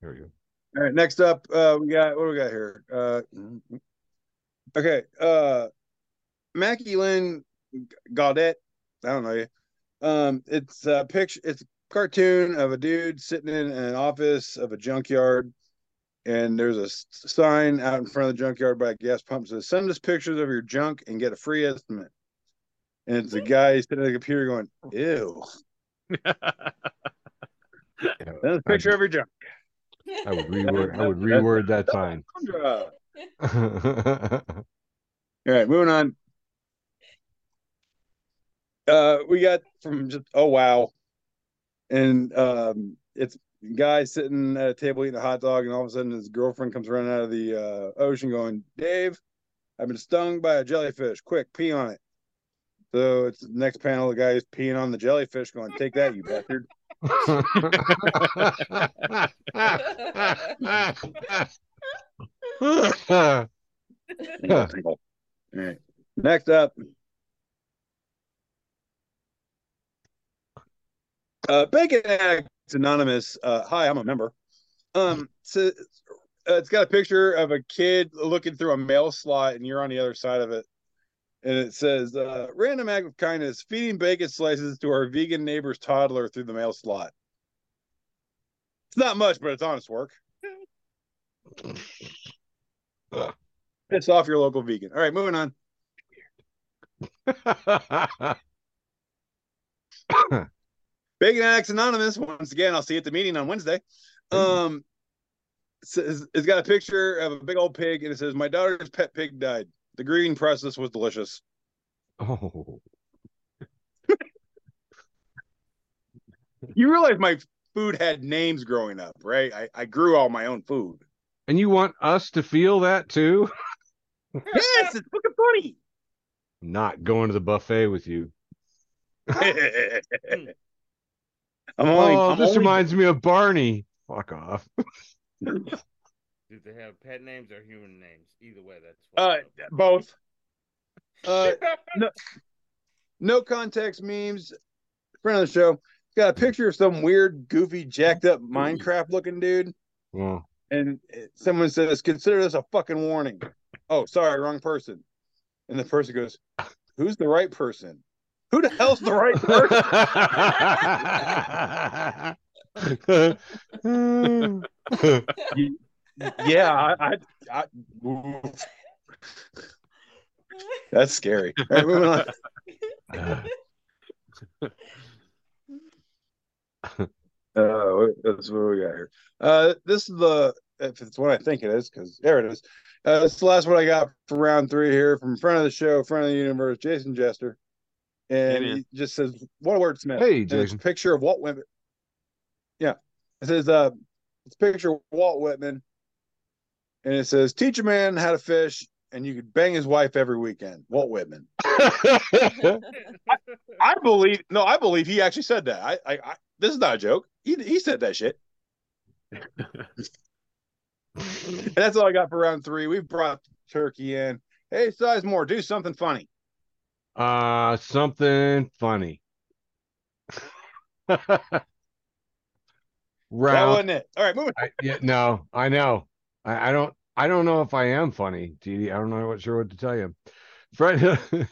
[SPEAKER 7] Here we go.
[SPEAKER 5] All right, next up, uh, we got what do we got here? Uh, okay, uh, Mackie Lynn Gaudet. I don't know you. Um, it's a picture. It's cartoon of a dude sitting in an office of a junkyard, and there's a sign out in front of the junkyard by a gas pump that says, "Send us pictures of your junk and get a free estimate." And it's a guy sitting at a computer going, "Ew." Send us a picture of your junk.
[SPEAKER 7] I would reword. I would reword that sign.
[SPEAKER 5] All right, moving on. Uh, we got from just oh wow, and um, it's a guy sitting at a table eating a hot dog, and all of a sudden his girlfriend comes running out of the uh, ocean, going, "Dave, I've been stung by a jellyfish. Quick, pee on it." So it's the next panel. The guy is peeing on the jellyfish, going, "Take that, you bastard." All right. Next up. Uh, Bacon Addicts Anonymous. Uh, hi, I'm a member. Um, so, uh, it's got a picture of a kid looking through a mail slot, and you're on the other side of it. And it says, uh, "Random act of kindness: feeding bacon slices to our vegan neighbor's toddler through the mail slot." It's not much, but it's honest work. Piss off your local vegan. All right, moving on. Bacon Addicts Anonymous. Once again, I'll see you at the meeting on Wednesday. Um, says it's got a picture of a big old pig, and it says, "My daughter's pet pig died. The grieving process was delicious."
[SPEAKER 7] oh,
[SPEAKER 5] You realize my food had names growing up, right? I, I grew all my own food.
[SPEAKER 1] And you want us to feel that too?
[SPEAKER 5] Yes, it's fucking funny.
[SPEAKER 1] Not going to the buffet with you.
[SPEAKER 5] I'm only,
[SPEAKER 1] oh,
[SPEAKER 5] I'm
[SPEAKER 1] this
[SPEAKER 5] only-
[SPEAKER 1] reminds me of Barney. Fuck off.
[SPEAKER 6] Do they have pet names or human names? Either way, that's
[SPEAKER 5] uh both. Uh no, no context memes. Friend of the show got a picture of some weird, goofy, jacked up Minecraft looking dude,
[SPEAKER 1] Well,
[SPEAKER 5] and someone says, "Consider this a fucking warning." Oh, sorry, wrong person. And the person goes, "Who's the right person? Who the hell's the right person?" yeah, I, I, I that's scary. All right, moving on. Uh, that's what we got here. Uh, this is the if it's what I think it is, because there it is. Uh, it's the last one I got for round three here from front of the show, front of the universe, Jason Jester, and
[SPEAKER 2] Hey,
[SPEAKER 5] he just says, "What a wordsmith."
[SPEAKER 1] Hey,
[SPEAKER 5] And it's a
[SPEAKER 1] Jason.
[SPEAKER 5] picture of Walt Whitman. Yeah, it says, "Uh, it's a picture of Walt Whitman, and it says, teach a man how to fish, and you could bang his wife every weekend." Walt Whitman. I believe no, I believe he actually said that. I, I, I this is not a joke. He he said that shit. and that's all I got for round three. We've brought Turkey in. Hey, Sizemore, do something funny.
[SPEAKER 1] Uh, something funny.
[SPEAKER 5] That wasn't it. All right, moving.
[SPEAKER 1] I, yeah, no, I know. I, I don't. I don't know if I am funny, Dee. I don't know what sure what to tell you. Fred,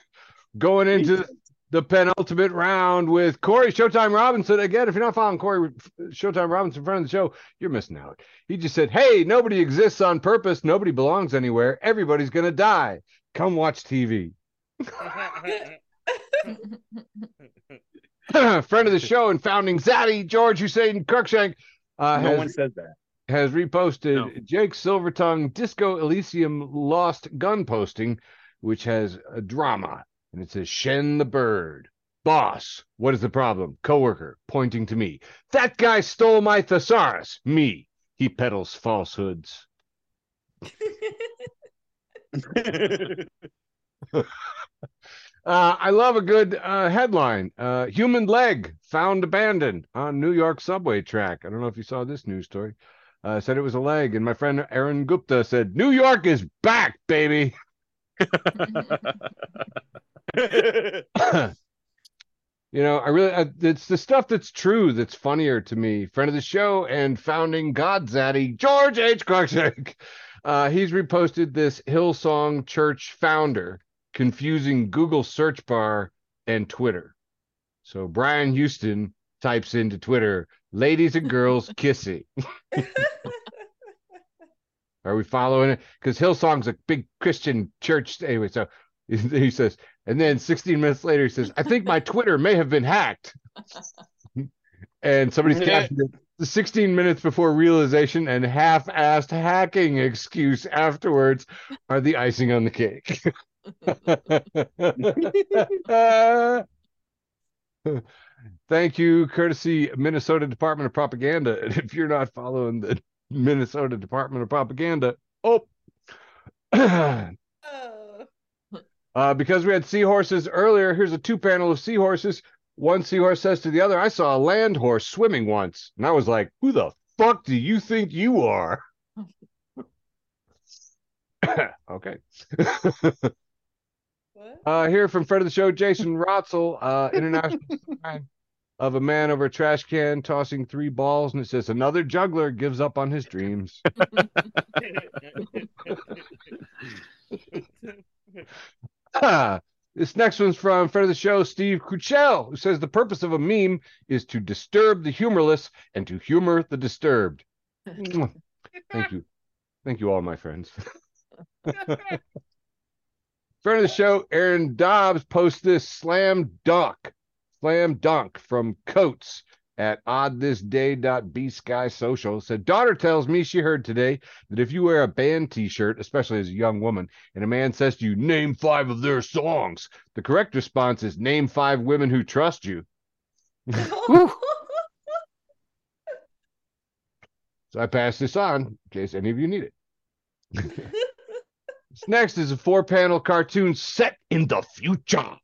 [SPEAKER 1] going into the penultimate round with Corey Showtime Robinson. Again, if you're not following Corey Showtime Robinson, friend of the show, you're missing out. He just said, "Hey, nobody exists on purpose. Nobody belongs anywhere. Everybody's gonna die. Come watch TV." friend of the show and founding Zaddy George Hussein Cruikshank uh,
[SPEAKER 5] no
[SPEAKER 1] has
[SPEAKER 5] one says that.
[SPEAKER 1] has reposted
[SPEAKER 2] No.
[SPEAKER 1] Jake Silvertongue Disco Elysium Lost Gun posting, which has a drama. And it says, Shen the Bird. Boss, what is the problem? Coworker, pointing to me. That guy stole my thesaurus. Me. He peddles falsehoods. Uh, I love a good uh, headline. Uh, human leg found abandoned on New York subway track. I don't know if you saw this news story. Uh, said it was a leg, and my friend Aaron Gupta said, "New York is back, baby." you know, I really, uh, it's the stuff that's true that's funnier to me. Friend of the show and founding Godzaddy, George H. Clarkson. Uh, he's reposted this Hillsong Church founder confusing Google search bar and Twitter. So Brian Houston types into Twitter, ladies and girls kissing. Are we following it? Because Hillsong's a big Christian church. Anyway, so he says, and then 16 minutes later, he says, I think my Twitter may have been hacked. and somebody's captioned it. The 16 minutes before realization and half-assed hacking excuse afterwards are the icing on the cake. Thank you, courtesy Minnesota Department of Propaganda. And if you're not following the Minnesota Department of Propaganda, oh,
[SPEAKER 8] Oh.
[SPEAKER 1] uh, because we had seahorses earlier, here's a two panel of seahorses. One seahorse says to the other, I saw a land horse swimming once. And I was like, who the fuck do you think you are? okay.
[SPEAKER 8] What?
[SPEAKER 1] Uh, here from friend of the show, Jason Rotzel, uh, international sign of a man over a trash can tossing three balls, and it says another juggler gives up on his dreams. this next one's from friend of the show, Steve Kuchel, who says the purpose of a meme is to disturb the humorless and to humor the disturbed. Thank you. Thank you, all my friends. Friend of the show, Aaron Dobbs posts this slam dunk, slam dunk from Coates at oddthisday.bsky social. Said, daughter tells me she heard today that if you wear a band t-shirt, especially as a young woman, and a man says to you, name five of their songs, the correct response is name five women who trust you. So I pass this on in case any of you need it. Next is a four panel cartoon set in the future.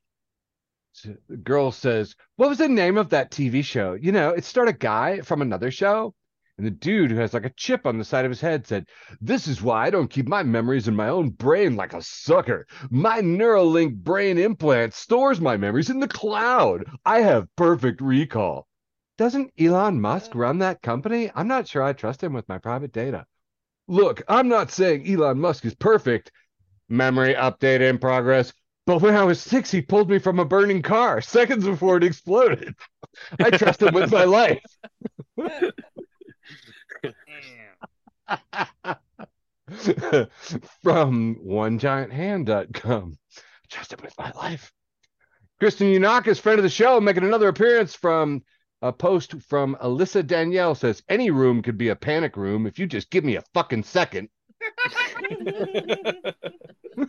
[SPEAKER 1] So the girl says, What was the name of that TV show? You know, it starred a guy from another show. And the dude who has like a chip on the side of his head said, This is why I don't keep my memories in my own brain like a sucker. My Neuralink brain implant stores my memories in the cloud. I have perfect recall. Doesn't Elon Musk run that company? I'm not sure I trust him with my private data. Look, I'm not saying Elon Musk is perfect. Memory update in progress. But when I was six, he pulled me from a burning car seconds before it exploded. I trust him with my life. from onegianthand.com. Trust him with my life. Kristen Unakis, friend of the show, making another appearance from a post from Alyssa Danielle says, Any room could be a panic room if you just give me a fucking second.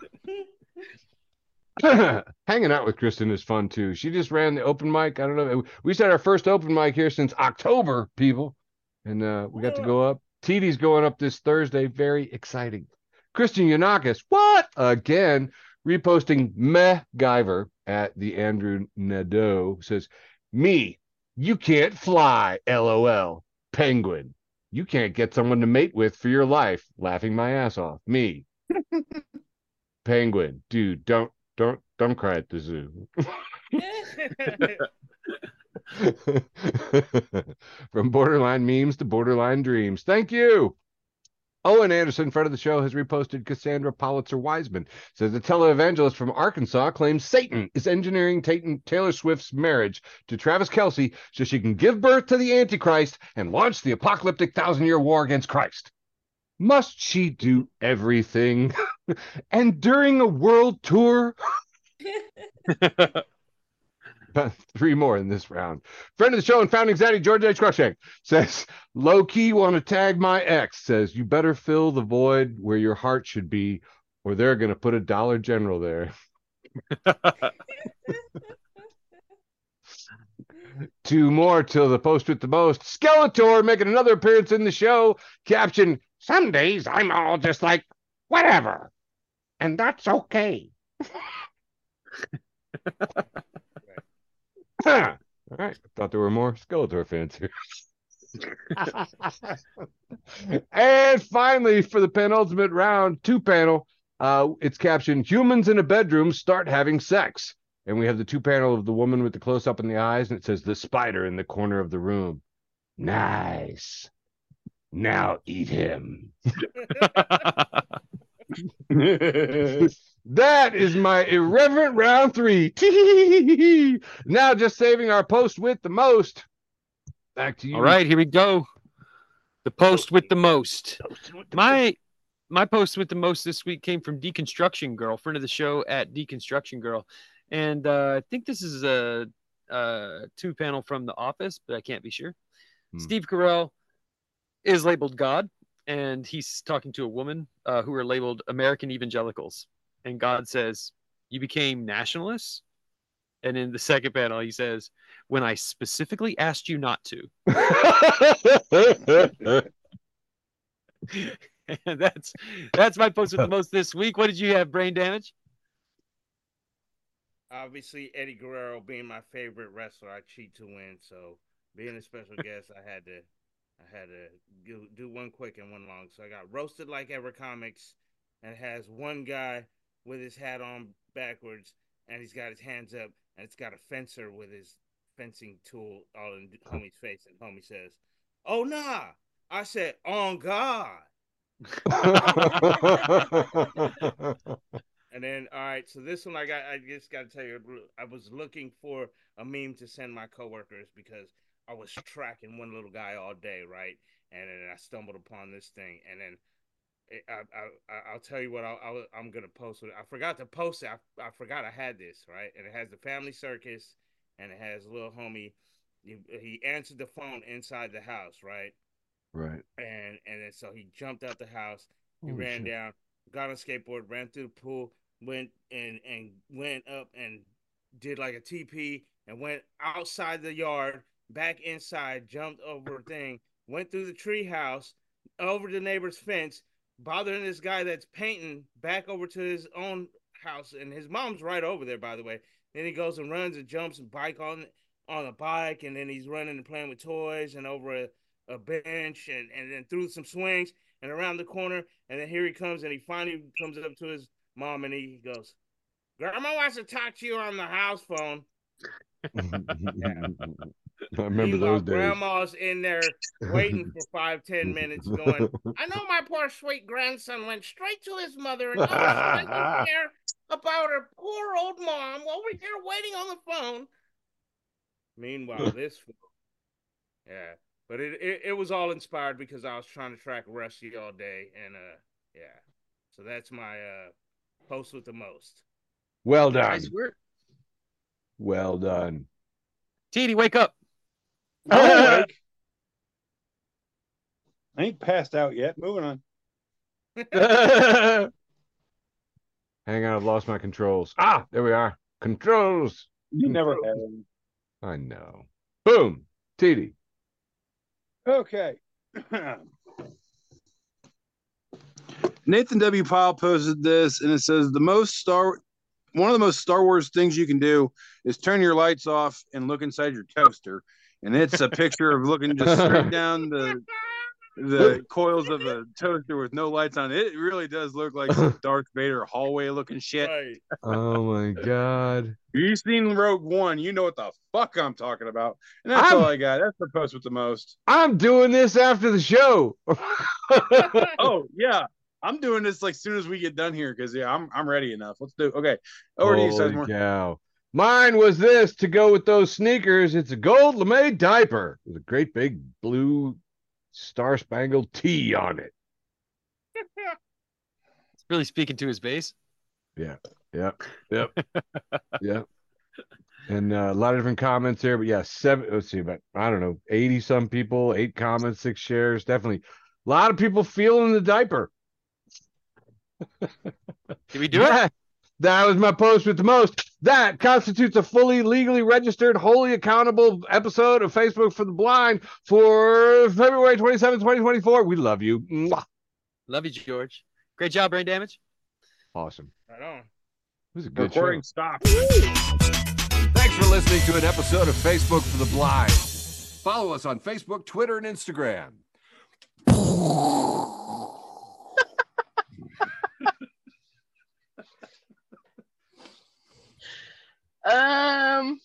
[SPEAKER 1] Hanging out with Kristen is fun too. She just ran the open mic. I don't know. We had our first open mic here since October, people. And uh, we got to go up. TD's going up this Thursday. Very exciting. Kristen Yanakis, what? Again, reposting Meh Guyver at the Andrew Nadeau says, Me, you can't fly, lol. Penguin. You can't get someone to mate with for your life. Laughing my ass off. Me. Penguin. Dude, don't don't don't cry at the zoo. From borderline memes to borderline dreams. Thank you. Owen Anderson, friend of the show, has reposted Cassandra Politzer Wiseman. Says the televangelist from Arkansas claims Satan is engineering Taylor Swift's marriage to Travis Kelce so she can give birth to the Antichrist and launch the apocalyptic thousand year war against Christ. Must she do everything? and during a world tour? Three more in this round. Friend of the show and founding zaddy George H. Cruikshank says, low key want to tag my ex. Says, you better fill the void where your heart should be, or they're going to put a Dollar General there. Two more till the post with the most. Skeletor making another appearance in the show. Caption, some days I'm all just like, whatever. And that's okay. All right. I thought there were more Skeletor fans here. and finally, for the penultimate round, two panel, uh, it's captioned Humans in a Bedroom Start Having Sex. And we have the two panel of the woman with the close up in the eyes, and it says the spider in the corner of the room. Nice. Now eat him. That is my irreverent round three. now just saving our post with the most. Back to you.
[SPEAKER 2] All right, here we go. The post with the most. My my post with the most this week came from Deconstruction Girl, friend of the show at Deconstruction Girl, and uh, I think this is a, a two panel from The Office, but I can't be sure. Hmm. Steve Carell is labeled God, and he's talking to a woman uh, who are labeled American evangelicals and God says, You became nationalists? And in the second panel, he says, When I specifically asked you not to. and that's that's my post with the most this week. What did you have, brain damage?
[SPEAKER 6] Obviously, Eddie Guerrero being my favorite wrestler, I cheat to win. So being a special guest, I had to I had to do, do one quick and one long. So I got roasted like ever comics, and has one guy with his hat on backwards, and he's got his hands up, and it's got a fencer with his fencing tool all in homie's face, and homie says, "Oh nah," I said, "On God." and then, all right, so this one I got. I just got to tell you, I was looking for a meme to send my coworkers because I was tracking one little guy all day, right? And then I stumbled upon this thing, and then I, I, will tell you what I I'm gonna post it. I forgot to post it. I, I forgot I had this right, and it has the family circus, and it has little homie. He, he answered the phone inside the house, right?
[SPEAKER 1] Right.
[SPEAKER 6] And and then so he jumped out the house. He ran shit. down, got on skateboard, ran through the pool, went and and went up and did like a TP and went outside the yard, back inside, jumped over a thing, went through the tree house, over the neighbor's fence, bothering this guy that's painting back over to his own house, and his mom's right over there, by the way. Then he goes and runs and jumps and bike on on a bike, and then he's running and playing with toys and over a, a bench and, and then through some swings and around the corner, and then here he comes and he finally comes up to his mom and he goes, Grandma wants to talk to you on the house phone.
[SPEAKER 1] I remember those days.
[SPEAKER 6] Grandma's in there waiting for five, ten minutes, going, I know my poor sweet grandson went straight to his mother and now he's taking care about her poor old mom while we're here waiting on the phone. Meanwhile, this fool- yeah. But it, it, it was all inspired because I was trying to track Rusty all day and uh yeah. So that's my uh post with the most.
[SPEAKER 1] Well done.
[SPEAKER 2] Nice work.
[SPEAKER 1] Well done.
[SPEAKER 2] TD, wake up.
[SPEAKER 5] I'm. I ain't passed out yet. Moving on.
[SPEAKER 1] Hang on, I've lost my controls. Ah, there we are. Controls.
[SPEAKER 5] You never had them.
[SPEAKER 1] I know. Boom. TD.
[SPEAKER 5] Okay. Nathan W. Pyle posted this, and it says the most Star, one of the most Star Wars things you can do is turn your lights off and look inside your toaster, and it's a picture of looking just straight down the the coils of a toaster with no lights on it. It really does look like some Darth Vader hallway looking shit.
[SPEAKER 6] Right.
[SPEAKER 1] Oh my god.
[SPEAKER 5] You've seen Rogue One, you know what the fuck I'm talking about, and that's
[SPEAKER 1] I'm-
[SPEAKER 5] all I got. That's the post with the most.
[SPEAKER 1] I'm doing this after the show.
[SPEAKER 5] oh yeah, I'm doing this like soon as we get done here because yeah, I'm I'm ready enough. Let's do. Okay, over to you,
[SPEAKER 1] Holy
[SPEAKER 5] Sizemore.
[SPEAKER 1] cow. Mine was this to go with those sneakers. It's a gold lame diaper with a great big blue star spangled T on it.
[SPEAKER 2] It's really speaking to his base.
[SPEAKER 1] Yeah, yep. Yep. yep. And uh, a lot of different comments here, but yeah, seven. Let's see, about I don't know, eighty some people, eight comments, six shares. Definitely, a lot of people feeling the diaper.
[SPEAKER 2] Did we do it?
[SPEAKER 1] That- That was my post with the most. That constitutes a fully legally registered, wholly accountable episode of Facebook for the Blind for February 27, 2024. We love you. Mwah.
[SPEAKER 2] Love you, George. Great job, brain damage.
[SPEAKER 1] Awesome.
[SPEAKER 6] Right on.
[SPEAKER 1] It was a good show.
[SPEAKER 5] Recording stop.
[SPEAKER 9] Thanks for listening to an episode of Facebook for the Blind. Follow us on Facebook, Twitter, and Instagram.
[SPEAKER 8] Um,